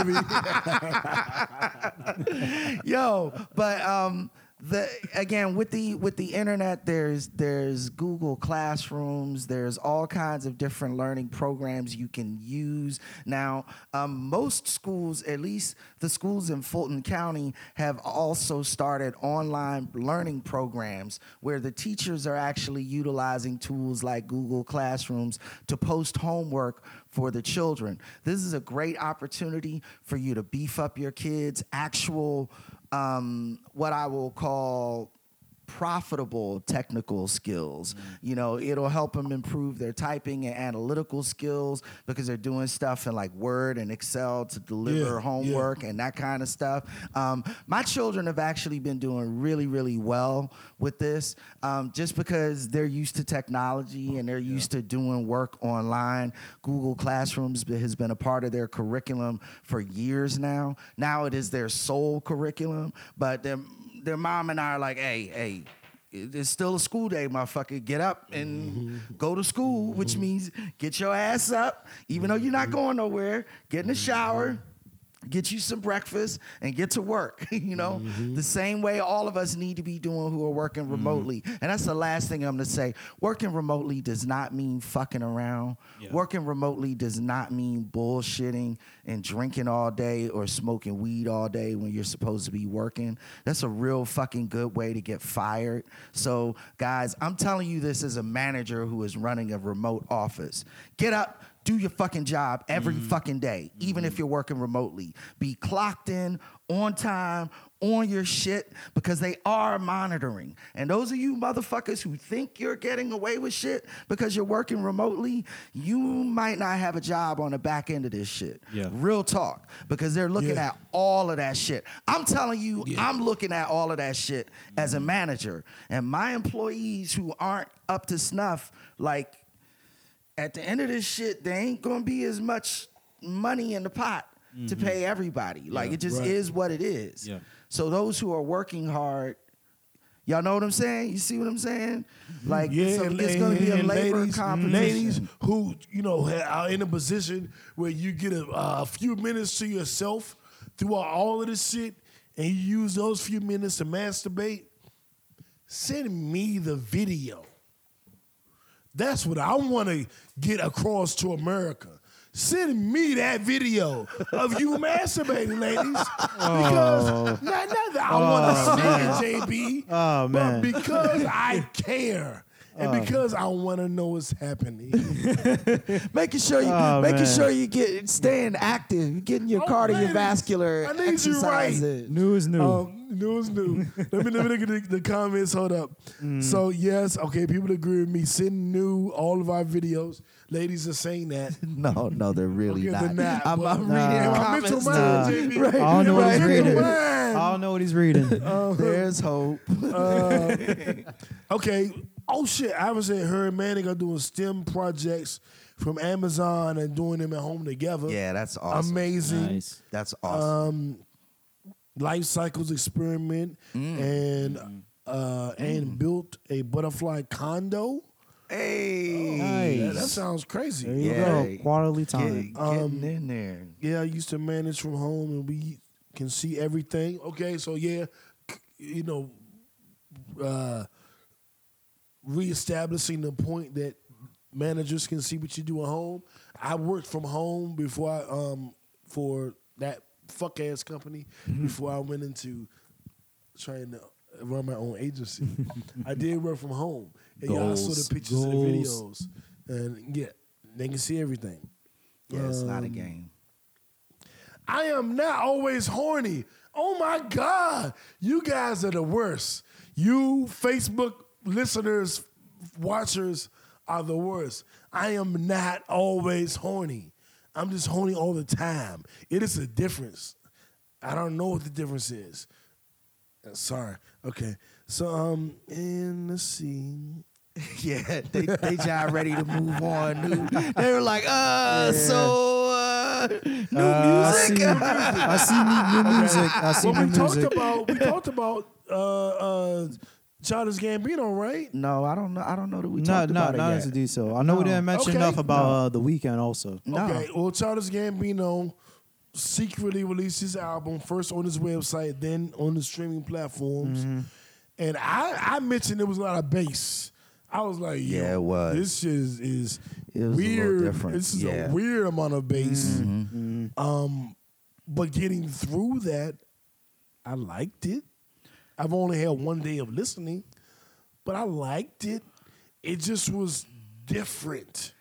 Yo, but um the again with the with the internet there's there's Google Classrooms, there's all kinds of different learning programs you can use. Now, um, most schools, at least the schools in Fulton County, have also started online learning programs where the teachers are actually utilizing tools like Google Classrooms to post homework for the children. This is a great opportunity for you to beef up your kids' actual, um, what I will call profitable technical skills. You know, it'll help them improve their typing and analytical skills because they're doing stuff in like Word and Excel to deliver Yeah, yeah. homework and that kind of stuff. Um, my children have actually been doing really, really well with this um, just because they're used to technology and they're used to doing work online. Google Classrooms has been a part of their curriculum for years now. Now it is their sole curriculum, but their mom and I are like, hey, hey, it's still a school day, motherfucker. Get up and mm-hmm. go to school, which mm-hmm. means get your ass up, even though you're not mm-hmm. going nowhere. Get in the shower, get you some breakfast, and get to work. you know, mm-hmm. the same way all of us need to be doing who are working mm-hmm. remotely. And that's the last thing I'm gonna say. Working remotely does not mean fucking around. Yeah. Working remotely does not mean bullshitting and drinking all day or smoking weed all day when you're supposed to be working. That's a real fucking good way to get fired. So, guys, I'm telling you this as a manager who is running a remote office. Get up, do your fucking job every mm-hmm. fucking day, even if mm-hmm. you're working remotely. Be clocked in, on time, on your shit, because they are monitoring. And those of you motherfuckers who think you're getting away with shit because you're working remotely, you might not have a job on the back end of this shit. Yeah. Real talk, because they're looking Yeah. at all of that shit. I'm telling you, I'm looking at all of that shit as a mm-hmm. manager. And my employees who aren't up to snuff, like, at the end of this shit, there ain't gonna be as much money in the pot to mm-hmm. pay everybody. Like it just Right. is what it is. Yeah. So those who are working hard, y'all know what I'm saying? You see what I'm saying? Mm-hmm. Like Yeah, it's, and- it's gonna be a labor ladies, competition. Ladies who you know are in a position where you get a, a few minutes to yourself throughout all of this shit, and you use those few minutes to masturbate. Send me the video. That's what I want to get across to America. Send me that video of you masturbating, ladies. Because not, not that I want to see it, JB, Oh, man. but because I care and because I want to know what's happening. making sure you Oh, making man. sure you get staying active, getting your Oh, cardiovascular ladies, I need you exercise right. New is new. Um, news new. let me let me look at the, the comments. Hold up. Mm. So yes, okay, people agree with me. Send new all of our videos. Ladies are saying that. No, no, they're really Okay, not. they're not, I'm, I'm Nah. reading comments. mind. JB. Right, I don't know what he's reading. I don't know what he's reading. Uh, There's hope. Uh, okay. Oh shit! I was at her and Manning are doing STEM projects from Amazon and doing them at home together. yeah, that's awesome. Amazing. nice. That's awesome. Um, life cycles experiment and uh, and built a butterfly condo. hey, Nice. Yeah, that sounds crazy. There crazy. you Yeah. go. Quality Get, time. getting in there. Yeah, I used to manage from home and we can see everything. Okay, so yeah, you know, uh, reestablishing the point that managers can see what you do at home. I worked from home before I um for that fuck ass company before I went into trying to run my own agency. I did work from home, and y'all saw Goals, the pictures and the goals. videos, and yeah, they can see everything. Yeah, it's not a Um, game. I am not always horny. Oh my God. You guys are the worst. You Facebook listeners, watchers are the worst. I am not always horny. I'm just horny all the time. It is a difference. I don't know what the difference is. Uh, Sorry. Okay. So um and let's see. Yeah, they they just ready to move on. New, they were like, uh, so uh, new Uh, I music. see, I see new, new music. I see Well, new we talked music. about we talked about uh uh Childish Gambino, right? no, I don't know. I don't know that we No, talked no, about not it as a yet. detail. I know we didn't mention Okay. enough about No. uh, the Weeknd also. No. Okay, well, Childish Gambino secretly released his album first on his website, then on the streaming platforms. Mm-hmm. And I, I mentioned there was a lot of bass. I was like, Yo, Yeah, it was. This is is It was a weird. different, This is yeah. Mm-hmm. a weird amount of bass. Um, but getting through that, I liked it. I've only had one day of listening, but I liked it. It just was different.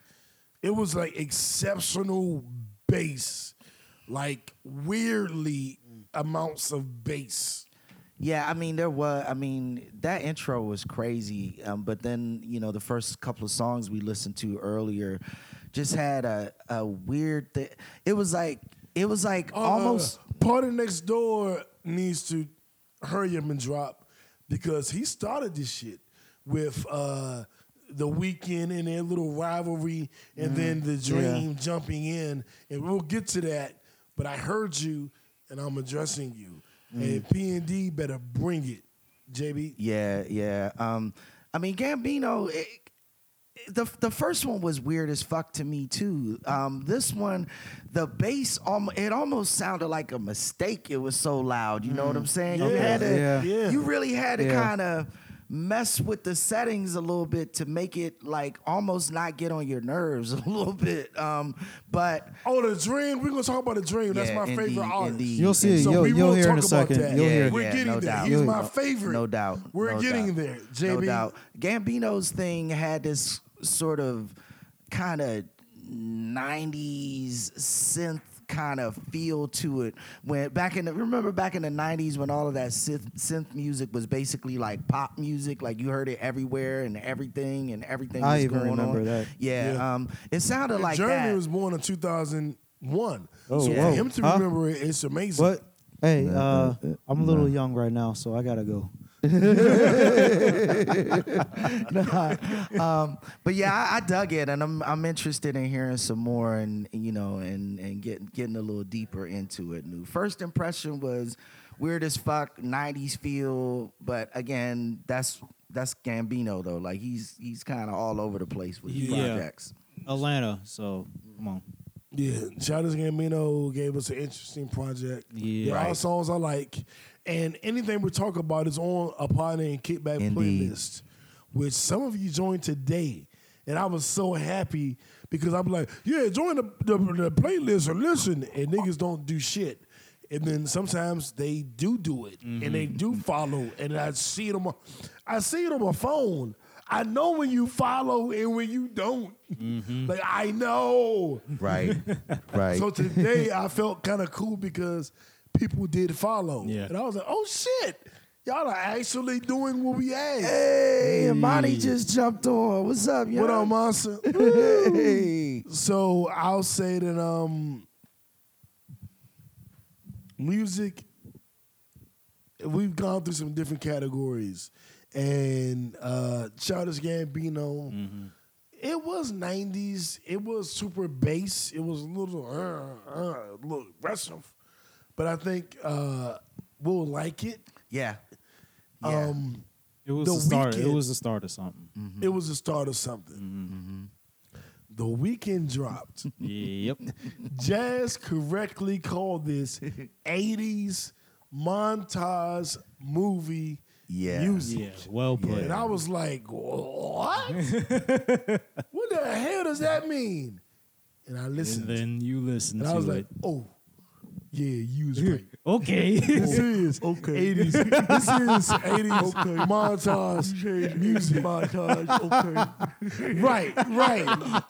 It was like exceptional bass, like weirdly amounts of bass. Yeah, I mean there was. I mean that intro was crazy. Um, but then you know the first couple of songs we listened to earlier just had a a weird. Th- it was like it was like Uh, almost. PartyNextDoor needs to hurry up and drop because he started this shit with uh, the Weeknd and their little rivalry, and then the Dream jumping in, and we'll get to that. But I heard you, and I'm addressing you, and P and D better bring it, JB. Yeah, yeah. Um, I mean Gambino. It, the the first one was weird as fuck to me too. Um, this one, the bass, um, it almost sounded like a mistake. It was so loud. You know what I'm saying? You Yeah, had to, yeah. Yeah. you really had to Yeah. kind of mess with the settings a little bit to make it like almost not get on your nerves a little bit. Um, but Oh, the Dream. We're gonna talk about the Dream. That's my indeed, favorite artist. indeed. You'll see. So you'll we you'll will hear in a talk about second. that. You'll Yeah, hear. We're yeah, getting no there. doubt. He's You'll- my favorite. No doubt. We're no getting doubt. there, JB. No doubt. Gambino's thing had this sort of kind of 90s synth kind of feel to it when back in the remember back in the 90s when all of that synth, synth music was basically like pop music like you heard it everywhere and everything and everything I was even going remember on. that. yeah, Yeah. um it sounded like Jeremy that was born in 2001. Oh, so whoa. for him to Huh? remember it, it's amazing. What? Hey, uh, I'm a little young right now, so I gotta go. um, but yeah, I, I dug it, and I'm I'm interested in hearing some more, and you know, and and getting getting a little deeper into it. New first impression was weird as fuck, '90s feel, but again, that's that's Gambino though. Like he's he's kind of all over the place with Yeah. projects. Atlanta, so come on. Yeah, Childish Gambino gave us an interesting project. Yeah. There are songs I like, and anything we talk about is on a party and kickback Indeed. playlist, which some of you joined today, and I was so happy because I'm like, yeah, join the, the, the playlist and listen, and niggas don't do shit. And then sometimes they do do it, and they do mm-hmm. follow, and I see it on my, I see it on my phone. I know when you follow and when you don't. Mm-hmm. Like I know. Right, right. So today I felt kind of cool because people did follow. Yeah. And I was like, oh shit, y'all are actually doing what we asked. hey, Imani just jumped on. What's up, y'all? What up, monster? Hey. so I'll say that um music we've gone through some different categories. And uh Childish Gambino, it was 90s. It was super bass. It was a little uh, uh, a little aggressive. But I think uh we'll like it. Yeah. Yeah. Um It was The the, start. It was the start of something. it was the start of something. The Weeknd dropped. Yep. Jazz correctly called this 80s montage movie Yeah. music. yeah. Well played. And I was like, what? what the hell does that mean? And I listened. And then you listened. And to I was it. like, oh, yeah, you was right. Okay. This is Okay. 80s. This is 80s okay. montage music. montage. Okay. Right, right.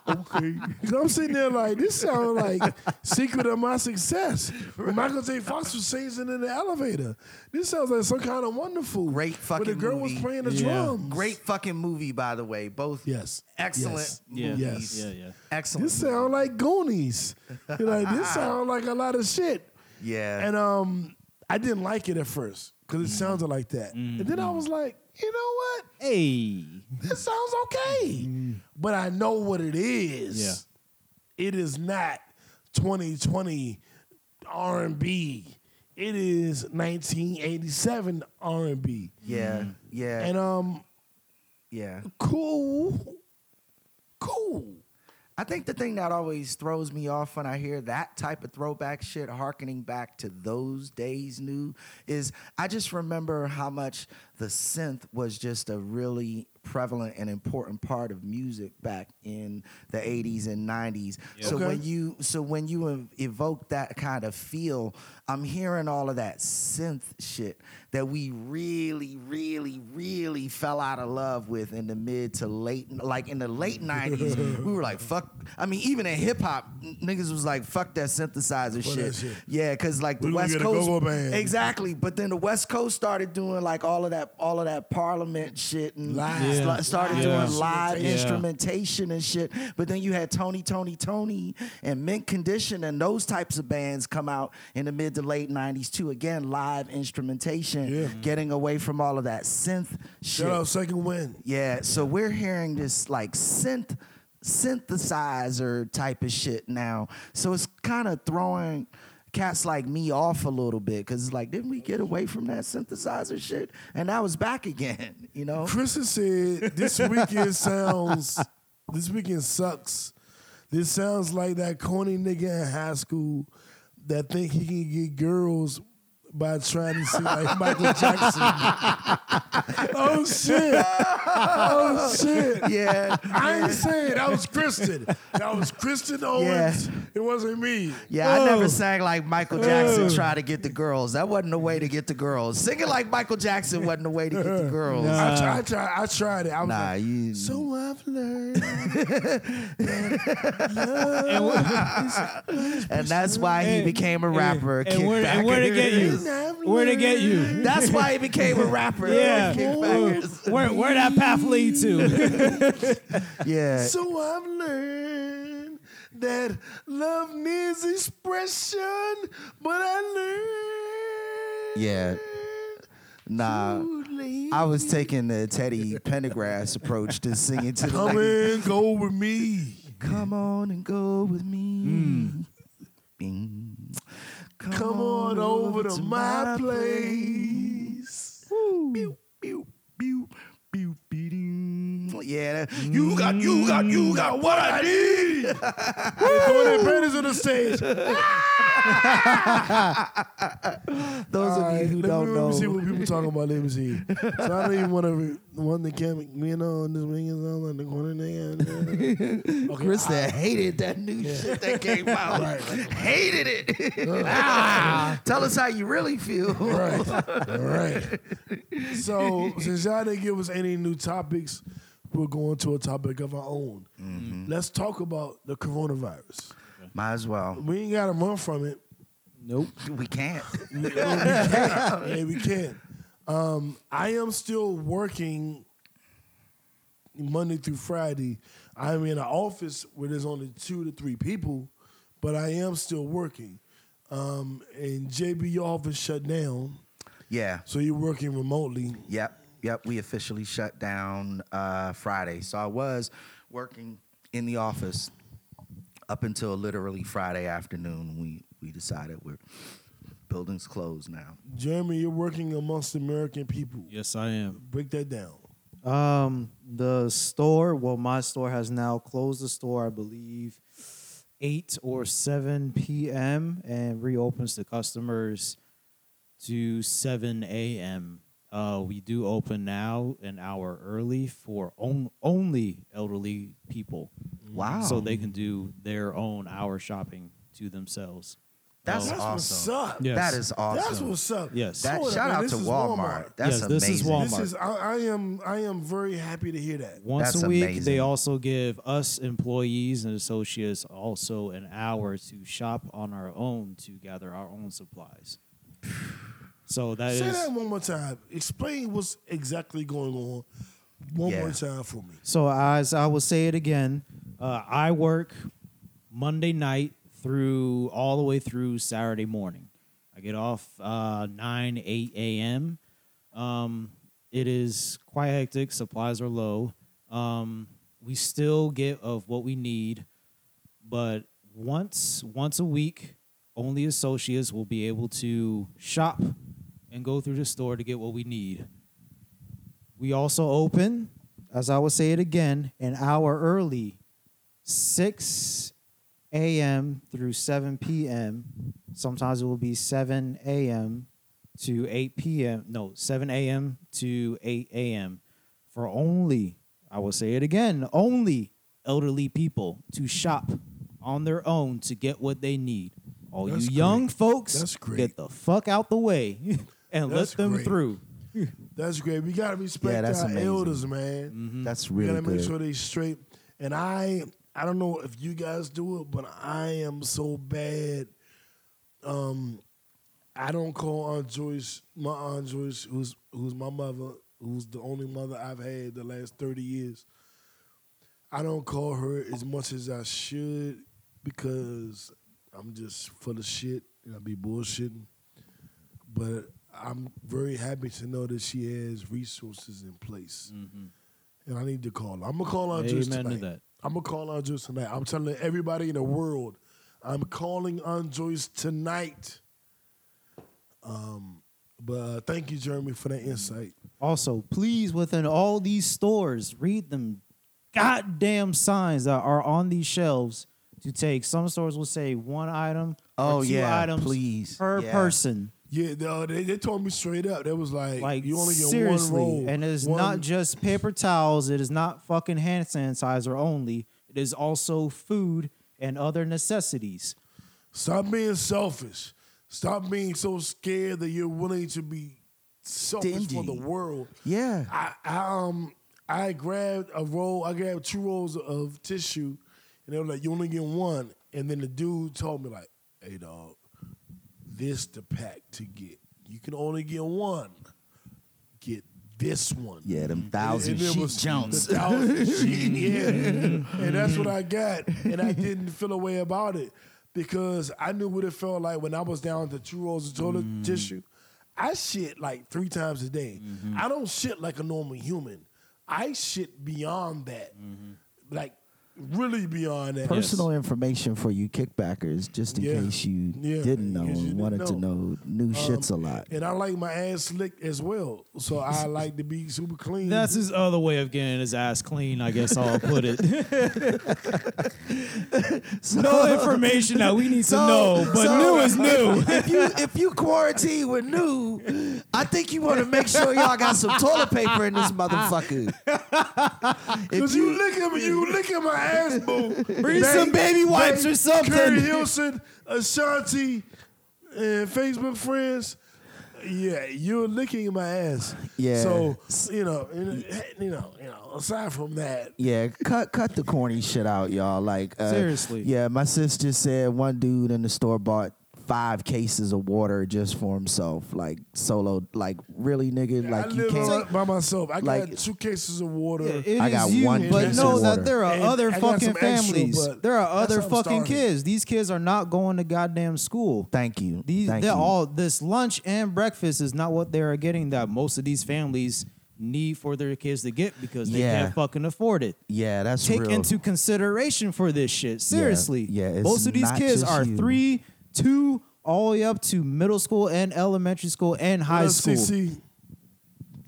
okay. Cause I'm sitting there like this sounds like secret of my success. When Michael J. Fox was singing in the elevator. This sounds like some kind of wonderful. Great Where the fucking girl movie. was playing the Yeah. drums. Great fucking movie, by the way. Both Yes. excellent Yes. yeah. movies. Yes. Yeah. Yeah. Excellent. This sound like Goonies. You're like this sound like a lot of shit. Yeah. And um, I didn't like it at first because it sounded like that. And then I was like, you know what? Hey. This sounds okay. But I know what it is. Yeah. It is not 2020 R&B. It is 1987 R&B. yeah. Yeah. And um yeah. cool. Cool. I think the thing that always throws me off when I hear that type of throwback shit, harkening back to those days new, is I just remember how much the synth was just a really prevalent and important part of music back in the 80s and 90s. So Okay. when you so when you evoke that kind of feel, I'm hearing all of that synth shit that we really, really, really fell out of love with in the mid to late, like in the late 90s. we were like, fuck. I mean, even in hip hop, niggas was like, fuck that synthesizer shit. that shit. Yeah, because like the We West Coast. Exactly. But then the West Coast started doing like all of that, all of that parliament shit and Live. Yeah. started Yeah. doing live Yeah. instrumentation and shit. But then you had Tony, Tony, Tony, and Mint Condition and those types of bands come out in the mid to late '90s too. Again, live instrumentation, Yeah. Mm-hmm. getting away from all of that synth shit. Shout out Second Wind. Yeah, so we're hearing this like synth synthesizer type of shit now. So it's kind of throwing cats like me off a little bit because it's like, didn't we get away from that synthesizer shit? And now it's back again, you know? Chris said this weekend sounds, this weekend sucks. This sounds like that corny nigga in high school that think he can get girls by trying to see like Michael Jackson. oh shit! Oh shit! Yeah. I ain't saying that was Kristen. That was Kristen Owens. It wasn't me. Yeah, I Oh. never sang like Michael Jackson Oh. try to get the girls. That wasn't the way to get the girls. Singing like Michael Jackson wasn't the way to get the girls. I, tried, I tried. I tried it. I was Nah, like, you. so I've learned. and that's why he And- became a rapper. And where, and where to get you? Where to get you? That's why he became a rapper. Yeah. Kickbackers. Where where that path lead to? Yeah. So I've learned that love needs expression, but I learned. Yeah. Nah. I was taking the Teddy Pendergrass approach to singing to the Come ladies. and go with me. Come on and go with me. Hmm. Bing. Come on over to my place. Pew, pew, pew, pew. Yeah, that- you got, you got, you got what I need. Throw their panties on the stage. Those All of right, you who let don't know, let me see what people talking about. Let me see. So I don't even want to want the camera. You know, and this ring is on the corner nigga. Okay, Krista hated that new shit that came out. Right. Hated it. Ah, Tell us how you really feel. Right. All right. So since y'all didn't give us any new topics, we're going to a topic of our own. Let's talk about the coronavirus. Might as well. We ain't got to run from it. Nope. We can't. yeah, we can. Um, I am still working Monday through Friday. I'm in an office where there's only two to three people, but I am still working. Um, and JB, your office shut down, Yeah. so you're working remotely. Yep. Yep. We officially shut down uh, Friday. So I was working in the office up until literally Friday afternoon. We we decided we're buildings closed now. Jeremy, you're working amongst American people. Yes, I am. Break that down. Um, the store. Well, my store has now closed the store. I believe eight or seven p.m. and reopens to customers to seven a.m. Uh, we do open now an hour early for on, only elderly people, Wow. so they can do their own hour shopping to themselves. That's That's awesome. what's up. Yes. That is awesome. That's what's up. Yes. That Hold up, shout man, out to is Walmart. That's Yes, this is amazing. Walmart. This is I, I am I am very happy to hear that. Once That's a week, amazing. they also give us employees and associates also an hour to shop on our own to gather our own supplies. So that is Say that one more time. Explain what's exactly going on one Yeah. more time for me. so. As I will say it again, uh, I work Monday night through all the way through Saturday morning. I get off uh, nine eight a.m. Um, it is quite hectic. Supplies are low. Um, we still get of what we need, but once once a week, only associates will be able to shop and go through the store to get what we need. We also open, as I will say it again, an hour early, 6 a.m. through 7 p.m. Sometimes it will be 7 a.m. to 8 p.m. No, 7 a.m. to 8 a.m. for only, I will say it again, only elderly people to shop on their own to get what they need. All That's you young great. folks, That's great. get the fuck out the way and That's let them great. through. That's great. We gotta respect Yeah, our amazing. elders, man. Mm-hmm. That's We really gotta make sure they straight. And I, I don't know if you guys do it, but I am so bad. Um, I don't call Aunt Joyce my Aunt Joyce, who's who's my mother, who's the only mother I've had the last thirty years. I don't call her as much as I should because I'm just full of shit and I be bullshitting. But I'm very happy to know that she has resources in place. And I need to call her. I'm gonna call her Joyce Amen to tonight. that. I'm gonna call on Joyce tonight. I'm telling everybody in the world, I'm calling on Joyce tonight. Um, but uh, thank you, Jeremy, for that insight. Also, please, within all these stores, read them goddamn signs that are on these shelves to take. Some stores will say one item Oh, or two yeah, items please. per Yeah. person. Yeah, they, uh, they, they told me straight up. They was like, Like you only get seriously, one roll. and it is one- not just paper towels. It is not fucking hand sanitizer only. It is also food and other necessities. Stop being selfish. Stop being so scared that you're willing to be selfish for the world. Yeah. I, I um I grabbed a roll. I grabbed two rolls of tissue, and they were like, "You only get one." And then the dude told me like, "Hey, dog, this the pack to get. You can only get one. Get this one." Yeah, them thousand And it sheet. The thousand sheet, yeah. and that's what I got. And I didn't feel a way about it because I knew what it felt like when I was down to two rolls of toilet Mm. tissue. I shit like three times a day. Mm-hmm. I don't shit like a normal human. I shit beyond that. Mm-hmm. Like really beyond that. Personal information for you kickbackers, just in Yeah. case you Yeah, didn't know you and didn't wanted to know. know new um, shits a lot. And I like my ass slick as well. So I like to be super clean. That's his other way of getting his ass clean, I guess I'll put it. no information that we need to know, but so- new is new. if you if you quarantine with new, I think you want to make sure y'all got some toilet paper in this motherfucker. If Cause you lick him, you lick him my ass, boo. Bring some baby wipes or something. Keri Hilson, Ashanti, and Facebook friends. Yeah, you're licking my ass. Yeah. So you know, you know, you know. Aside from that, Yeah, cut cut the corny shit out, y'all. Like uh, Seriously. Yeah, my sister said one dude in the store bought five cases of water just for himself. Like solo, like really, nigga. I Like you live can't. by myself. I like- got two cases of water. It I is got you, one but case know of that there are And other I got fucking some extra, families. but there are that's other how I'm fucking starting. kids. These kids are not going to goddamn school. Thank you. These Thank they're you. all this lunch and breakfast is not what they are getting that most of these families need for their kids to get because they Yeah. can't fucking afford it. Yeah, that's Take real. into consideration for this shit. Seriously. yeah, it's Most of these not kids just are you. three, two, all the way up to middle school and elementary school and high Well, school. CC,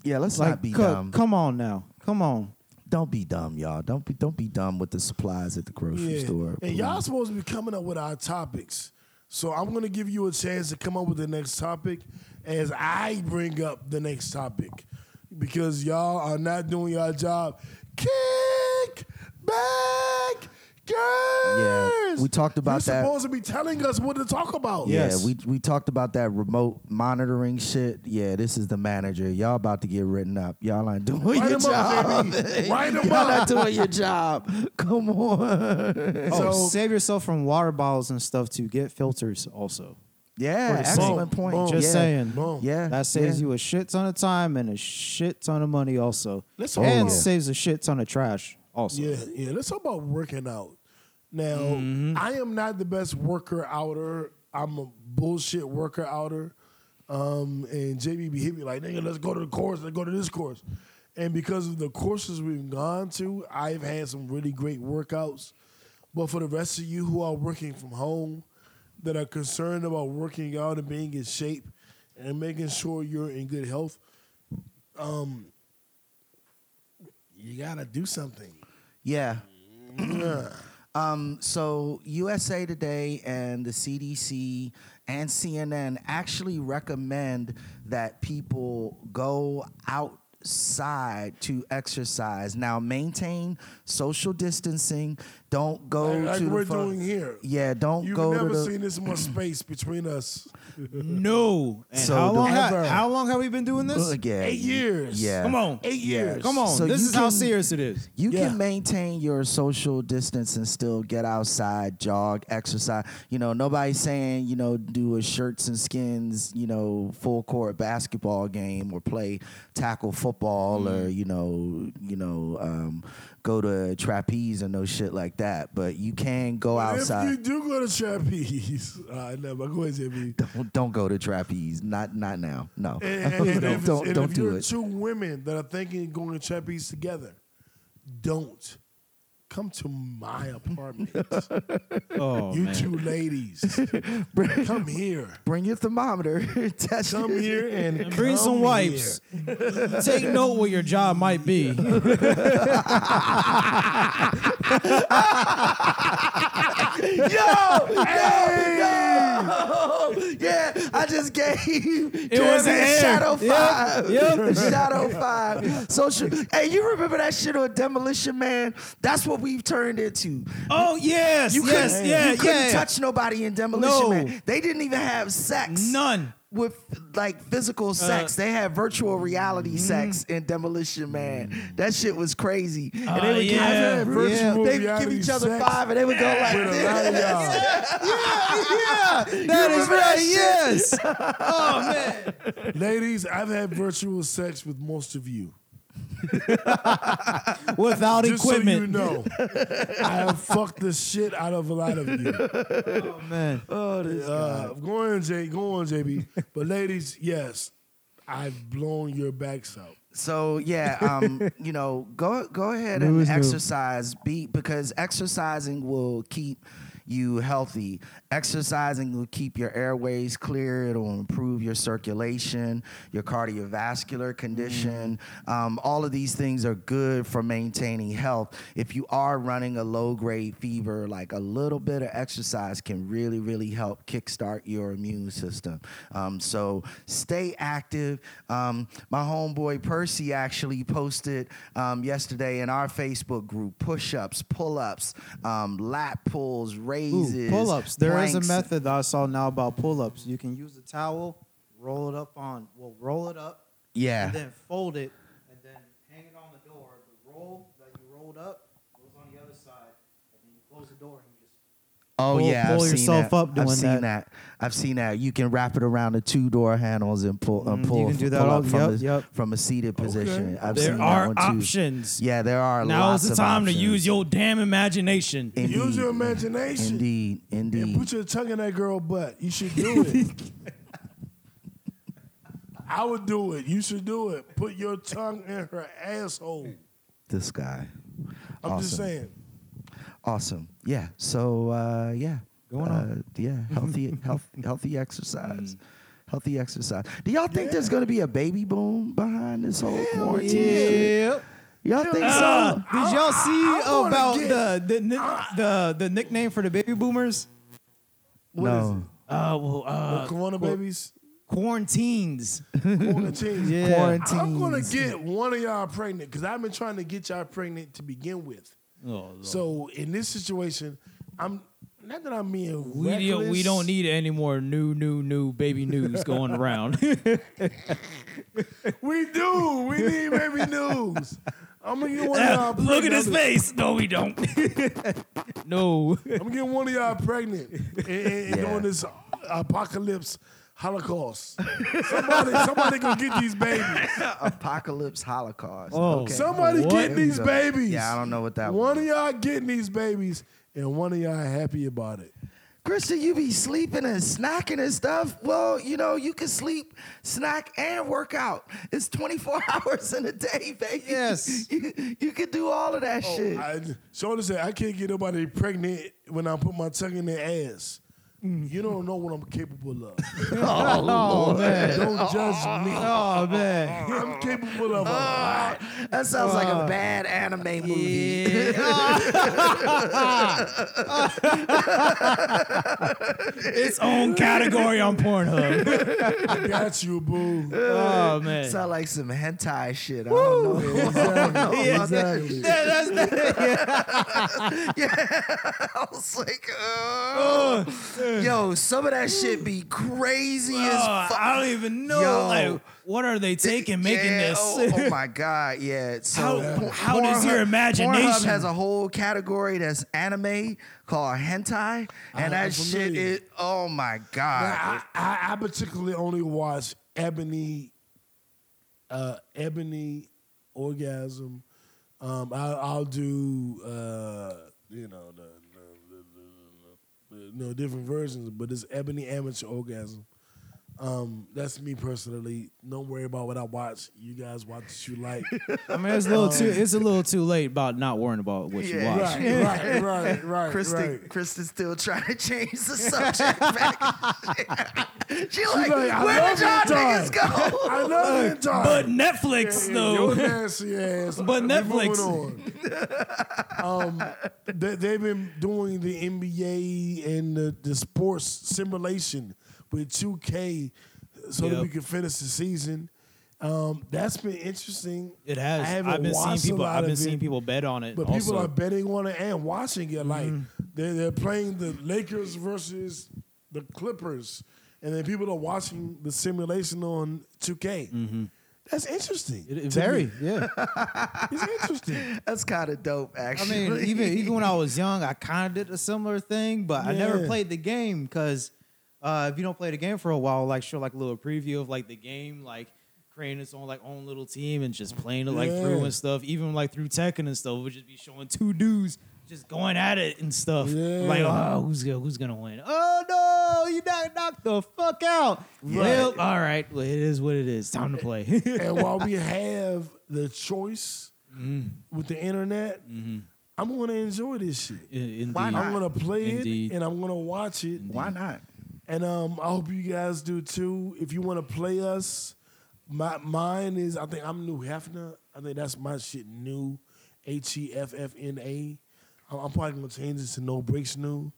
yeah, let's Like, not be co- dumb. come on now. Come on. Don't be dumb, y'all. Don't be don't be dumb with the supplies at the grocery Yeah. store. And y'all please. supposed to be coming up with our topics. So I'm gonna give you a chance to come up with the next topic as I bring up the next topic. Because y'all are not doing your job. Kick back girls. we talked about You're that. supposed to be telling us what to talk about. Yeah, Yes. we we talked about that remote monitoring shit. Yeah, this is the manager. Y'all about to get written up. Y'all aren't doing Write your 'em up, job. JB. Write 'em Y'all up. not doing your job. Come on. Oh, So- save yourself from water bottles and stuff to get filters also. Yeah, For the sink. excellent point. Boom. Just yeah. saying. Boom. Yeah, That saves yeah. you a shit ton of time and a shit ton of money also. Let's talk and about- saves a shit ton of trash also. Yeah, yeah. Let's talk about working out. Now, Mm-hmm. I am not the best worker outer. I'm a bullshit worker outer. Um, and JB be hit me like, nigga, let's go to the course, let's go to this course. And because of the courses we've gone to, I've had some really great workouts. But for the rest of you who are working from home, that are concerned about working out and being in shape and making sure you're in good health, um, you gotta do something. Yeah. Yeah. Um, so USA Today and the CDC and CNN actually recommend that people go out outside to exercise. Now maintain social distancing. Don't go Like, like to we're fu- doing here. Yeah, don't You've go never to the seen this much space between us. No. And So how the- long? Ever. How long have we been doing this? Yeah, Eight years. Yeah. Come on. Eight Yeah. years. Come on. So this you is how can- serious it is. You Yeah. can maintain your social distance and still get outside, jog, exercise. You know, nobody's saying, you know, do a shirts and skins, you know, full court basketball game or play tackle football or, Mm. you know, you know, um, go to trapeze and no shit like that. But you can go outside. If you do go to trapeze, uh, never go JB. Don't, don't go to trapeze. Not not now. No. And, and- and don't don't, don't if do you're it. two women that are thinking of going to trapeze together, don't come to my apartment. Oh you man. two ladies, come here. Bring your thermometer. Test Come it. here and And bring come some wipes. here. Take note where your job might be. Yo, yo, yo. Yeah, I just gave it was a air. Shadow Yep, Five. yep. Shadow Five. Social. Hey, you remember that shit on Demolition Man? That's what we've turned into. Oh yes, You yes, couldn't, yeah, you couldn't yeah. touch nobody in Demolition No. Man. They didn't even have sex. None. With like Uh, physical sex, they had virtual reality mm-hmm. sex in Demolition Man. That shit was crazy. And Uh, they would yeah, give, virtual they would give each other sex five, and they would go like With a this. lot of y'all. yeah, that is remember that right. Yes. oh man. Ladies, I've had virtual sex with most of you. Without Just equipment. so you know, I have fucked the shit out of a lot of you. Oh man. Oh, this Uh, go on, J. Go on, JB. But ladies, yes, I've blown your backs out. So yeah, um, you know, go go ahead and News, news. exercise. Be because exercising will keep you healthy. Exercising will keep your airways clear. It'll improve your circulation, your cardiovascular condition. Um, all of these things are good for maintaining health. If you are running a low grade fever, like a little bit of exercise can really, really help kickstart your immune system. Um, so stay active. Um, my homeboy Percy actually posted um, yesterday in our Facebook group push ups, pull ups, um, lat pulls, raises, Ooh, pull-ups. There is a method that I saw now about pull-ups. You can use a towel, roll it up on, well, roll it up, Yeah. and then fold it, and then hang it on the door. The roll that you rolled up goes on the other side, and then you close the door and you just. Oh Pull- yeah, pull I've seen yourself up I've doing seen that. that. I've seen that. You can wrap it around the two door handles and pull, uh, Mm, you pull, can do that pull up from, yep, a, yep. from a seated position. I've there seen that are one too. options. Yeah, there are. Now lots is the of time to use your damn imagination. Indeed. Use your imagination. Indeed, And indeed. put your tongue in that girl butt. You should do it. I would do it. You should do it. Put your tongue in her asshole. this guy. I'm just Awesome. saying. Awesome. Yeah. So uh, yeah. Going uh, on. Yeah. Healthy, health, healthy Mm. exercise. Healthy exercise. Do y'all think there's gonna be a baby boom behind this whole quarantine? shit? Y'all think Uh, so? did y'all see I wanna about get- the the, ni- the the nickname for the baby boomers? no. Uh, well, uh, The corona babies. quarantines. Quarantine. Yeah. Quarantine. I'm gonna get one of y'all pregnant because I've been trying to get y'all pregnant to begin with. Oh, Lord. So in this situation, I'm not that I'm being we don't, we don't need any more new new new baby news going around. We do. We need baby news. I'm gonna get one of y'all pregnant. Look at his face. No, we don't. no. I'm gonna get one of y'all pregnant and, and- and Yeah. during this apocalypse holocaust. Somebody, somebody gonna get these babies. Apocalypse Holocaust. Oh. okay. Somebody What? getting these babies. Yeah, I don't know what that One was. of y'all getting these babies, and one of y'all happy about it. Christian, you be sleeping and snacking and stuff. Well, you know, you can sleep, snack, and work out. It's 24 hours in a day, baby. Yes. You, you can do all of that oh, shit. I, so to say, I can't get nobody pregnant when I put my tongue in their ass. Mm, you don't know what I'm capable of. Oh, man. Don't judge me. Oh man. I'm capable of a ah. lot. That sounds like a ah. bad anime movie. its own category on Pornhub. I got you, boo. Oh man. Sound like some hentai shit. I don't know. Exactly. Yeah. exactly. Yeah, that's I was like, uh, oh. Yo, some of that shit be crazy as Oh, fuck. I don't even know. Yo. like, what are they taking making Yeah, this? Oh, oh my god, yeah. So How- Por- how does your Pornhub- imagination- Pornhub has a whole category that's anime called hentai, and I'm that shit familiar. is oh my god. Now, I, I, I particularly only watch Ebony, uh, Ebony Orgasm. Um, I, I'll do, uh, you know, no different versions, but it's Ebony Amateur Orgasm. Um, that's me personally. Don't worry about what I watch. You guys watch what you like. I mean, it's a little too. It's a little too late about not worrying about what you watch. right, right, right, right, Kristen, right. Kristen's still trying to change the subject back. she like, like, where did y'all niggas go? I love it. But Netflix, Yeah, though. Your nasty ass. But We Netflix. on. um, they, they've been doing the NBA and the, the sports simulation with 2K so that we can finish the season. Um, that's been interesting. It has. I haven't I've been seeing watched a people. lot I've been seeing it, people bet on it. But also. people are betting on it and watching it. Like Mm-hmm. they're, they're playing the Lakers versus the Clippers, and then people are watching the simulation on 2K. That's interesting. Mm-hmm. It- very, me. yeah. It's interesting. That's kind of dope, actually. I mean, even even when I was young, I kind of did a similar thing, but I never played the game because uh, if you don't play the game for a while, like show like a little preview of like the game, like creating its own like own little team and just playing it like through and stuff. Even like through Tekken and stuff, would just be showing two dudes just going at it and stuff. Yeah. Like, oh, who's gonna who's gonna win? Oh no, you knocked knocked the fuck out. Well, all right, well, it is what it is. Time to play. and while we have the choice Mm-hmm. with the internet, I'm gonna enjoy this shit. Indeed. Why not? I'm gonna play Indeed. it and I'm gonna watch it. Why not? And um, I hope you guys do too. If you want to play us, my mine is I think I'm New Hefner. I think that's my shit. New, H E F F N A. I'm I'm probably gonna change this to No Breaks New.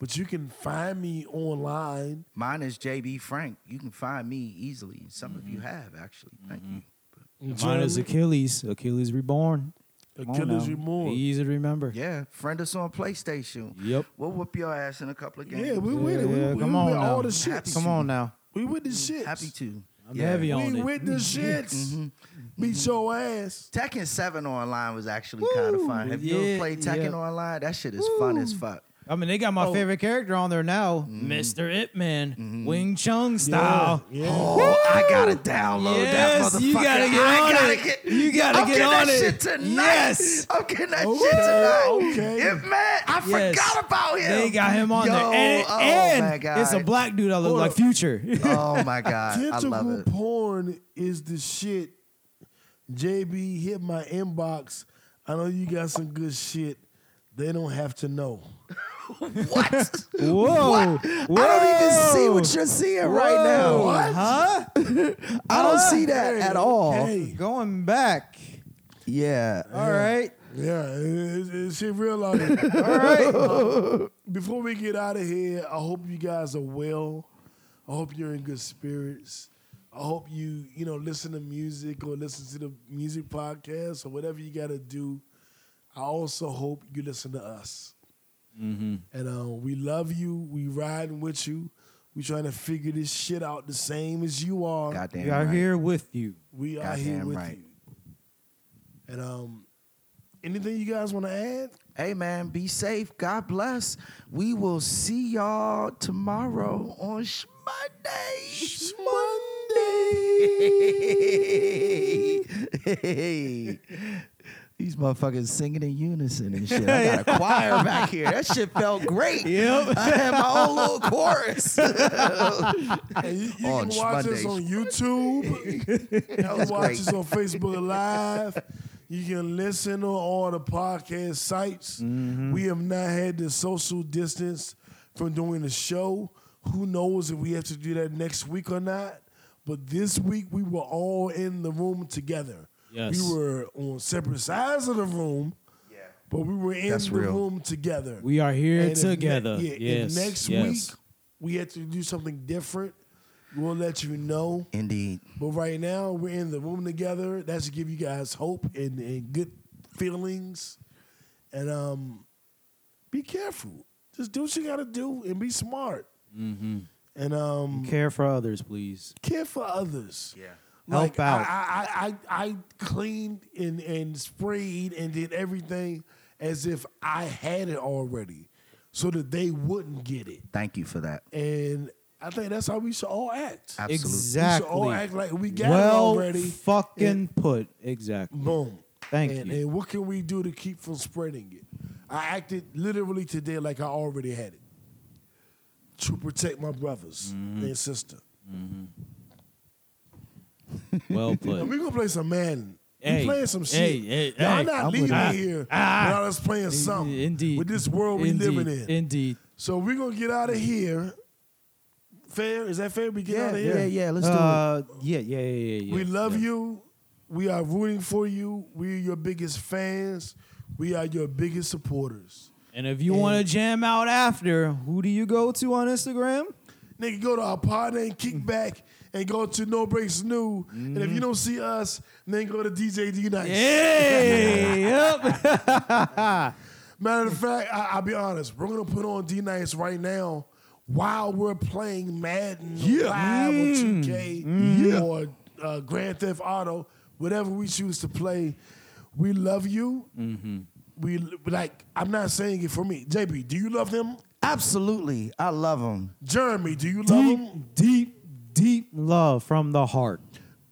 But you can find me online. Mine is JB Frank. You can find me easily. Some of you have actually. Thank you. Mine is Achilles. Achilles reborn. Come on Achilles now. Reborn. Easy to remember. Yeah, friend us on PlayStation. Yep. We'll whoop your ass in a couple of games. Yeah, we with it. We, Yeah, we, come we on with now. all the shit. Happy Come on now. We with the shit. Happy to. I'm Yeah. heavy on We it. with the mm-hmm. shits. Mm-hmm. Beat your ass. Tekken 7 online was actually kind of fun. Have you Yeah, ever played Tekken yeah. online? That shit is fun as fuck. I mean, they got my Oh. favorite character on there now, Mr. Ip Man, Wing Chun style. Yeah. Oh, I gotta download Yes, that motherfucker. you gotta get I on gotta it. Get, You gotta I'm get getting on that it. shit tonight. Yes. I'm getting that Okay, shit tonight. okay. Yeah, man, I Yes. forgot about him. They got him on Yo, there, and, oh and my God. it's a black dude that look Hold like up. Future. Oh my god, I love Tentacle it. porn is the shit. JB hit my inbox. I know you got some good shit. They don't have to know. What? Whoa, I don't even see what you're seeing right now. Whoa. Huh? I don't see that Hey, at all. Hey, Going back. Yeah. All right. yeah, it, it, it shit real out here. All right. Before we get out of here, I hope you guys are well. I hope you're in good spirits. I hope you, you know, listen to music or listen to the music podcast or whatever you got to do. I also hope you listen to us. And uh, we love you. We riding with you. We trying to figure this shit out the same as you are. Goddamn We are right. here with you. we are here with right. you. And um, anything you guys want to add? Hey man, be safe. God bless. We will see y'all tomorrow on Shmonday. Shmonday. These motherfuckers singing in unison and shit. I got a choir back here. That shit felt great. Yep. I had my own little chorus. And you, you On can watch us Shmondays. on YouTube. you can watch great. us on Facebook Live. You can listen on all the podcast sites. Mm-hmm. We have not had the social distance from doing the show. Who knows if we have to do that next week or not? But this week we were all in the room together. Yes. We were on separate sides of the room, Yeah. but we were in That's the real. room together. We are here And if ne- together. yeah, if yes. next yes. week we have to do something different, we'll let you know. Indeed. But right now we're in the room together. That should give you guys hope and, and good feelings. And um, be careful. Just do what you gotta do and be smart. Mm-hmm. And um, Care for others, please. care for others. Yeah. Help Like, out. I, I, I, I cleaned and, and sprayed and did everything as if I had it already, so that they wouldn't get it. Thank you for that. And I think that's how we should all act. Absolutely. Exactly. We should all act like we got well it already. fucking and put. Exactly. boom. Thank and, you. And what can we do to keep from spreading it? I acted literally today like I already had it to protect my brothers Mm-hmm. and sister. Well And put. we gonna play some man. Hey, we playing some shit. hey, hey, Y'all hey, not I'm with leaving that. here Ah. without us playing something. Indeed. With this world we Indeed. living in. Indeed. So we're gonna get out of here. Fair? Is that fair? We get out of here. Yeah, yeah. Let's do it. Uh, yeah, yeah, yeah, yeah, yeah. We love yeah. you. We are rooting for you. We're your biggest fans. We are your biggest supporters. And if you want to jam out after, who do you go to on Instagram? Nigga, go to our partner and kick back and go to No Breaks New. And if you mm. don't see us, then go to DJ D Nice. Hey, yep. Matter of fact, I, I'll be honest. We're gonna put on D Nice right now while we're playing Madden live mm. or 2K or uh, Grand Theft Auto, whatever we choose to play. We love you. Mm-hmm. We like. I'm not saying it for me. JB, do you love them? Absolutely. I love them. Jeremy, do you love them? deep, deep love from the heart.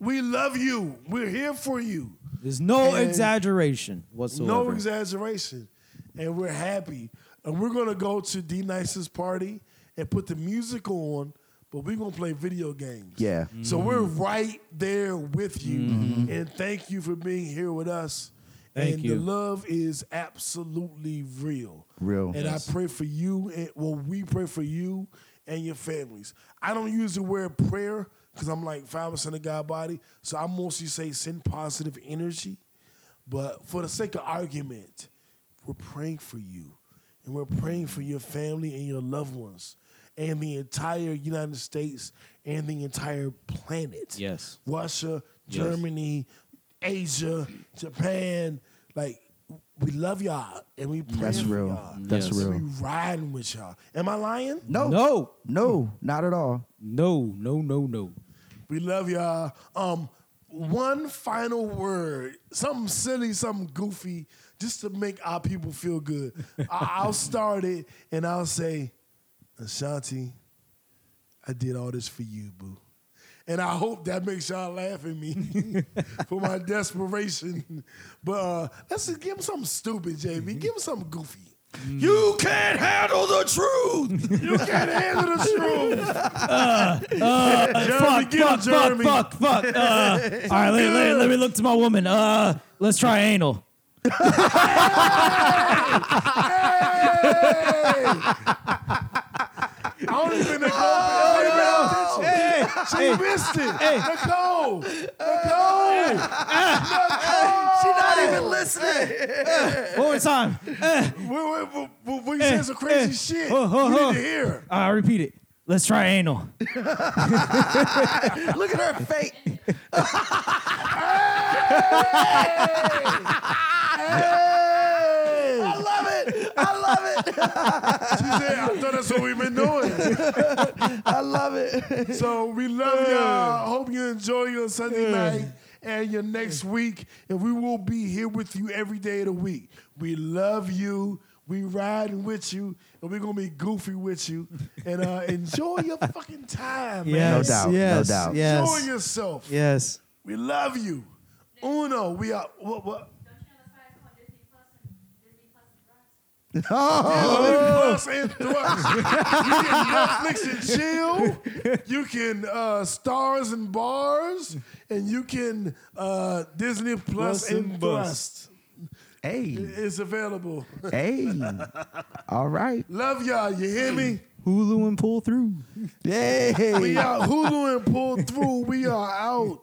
We love you. We're here for you. There's no And- exaggeration whatsoever. No exaggeration. And we're happy. And we're gonna go to D Nice's party and put the music on, but we're gonna play video games. Yeah. So we're right there with you. Mm-hmm. And thank you for being here with us. Thank and you. the love is absolutely real. Real. And Yes. I pray for you and well, we pray for you and your families. I don't use the word prayer because I'm like five percent of God body. So I mostly say send positive energy. But for the sake of argument, we're praying for you. And we're praying for your family and your loved ones and the entire United States and the entire planet. Yes. Russia, Yes. Germany, Asia, Japan. Like, we love y'all and we pray That's for real. y'all. That's Yes. real. We riding with y'all. Am I lying? No. No, No, not at all. no, no, no, no. We love y'all. Um, one final word, something silly, something goofy, just to make our people feel good. I- I'll start it and I'll say, Ashanti, I did all this for you, boo. And I hope that makes y'all laugh at me for my desperation. But uh, let's just give him something stupid, JB. Give him something goofy. You can't handle the truth. You can't handle the truth. Jeremy, fuck, get fuck, fuck, fuck, fuck. Uh, all right, let, let, let me look to my woman. Uh, let's try anal. I don't even hey, she missed it. Nicole. Nicole. Nicole. She's not even listening. One more time. Uh, We, we, we, we said some crazy shit. Oh, oh, you oh. need to hear. I repeat it. Let's try anal. Look at her face. Hey. I love it. I love it. She said, I thought that's what we've been doing. I love it. So we love y'all. Hope you enjoy your Sunday night and your next week. And we will be here with you every day of the week. We love you. We riding with you, and we're gonna be goofy with you, and uh, enjoy your fucking time, man. Yes, doubt, no yes, doubt. Yes, Enjoy yourself. yes. We love you. Uno, we are what what Don't you know the site is called Disney Plus and Disney Plus and Drugs? Plus and Thrust. You can Netflix and chill. You can uh, stars and bars, and you can uh, Disney Plus Plus and and Thrust. Hey. It's available. Hey. All right. Love y'all. You hear me? Hulu and pull through. Yay. We out. Hulu and pull through. We are out.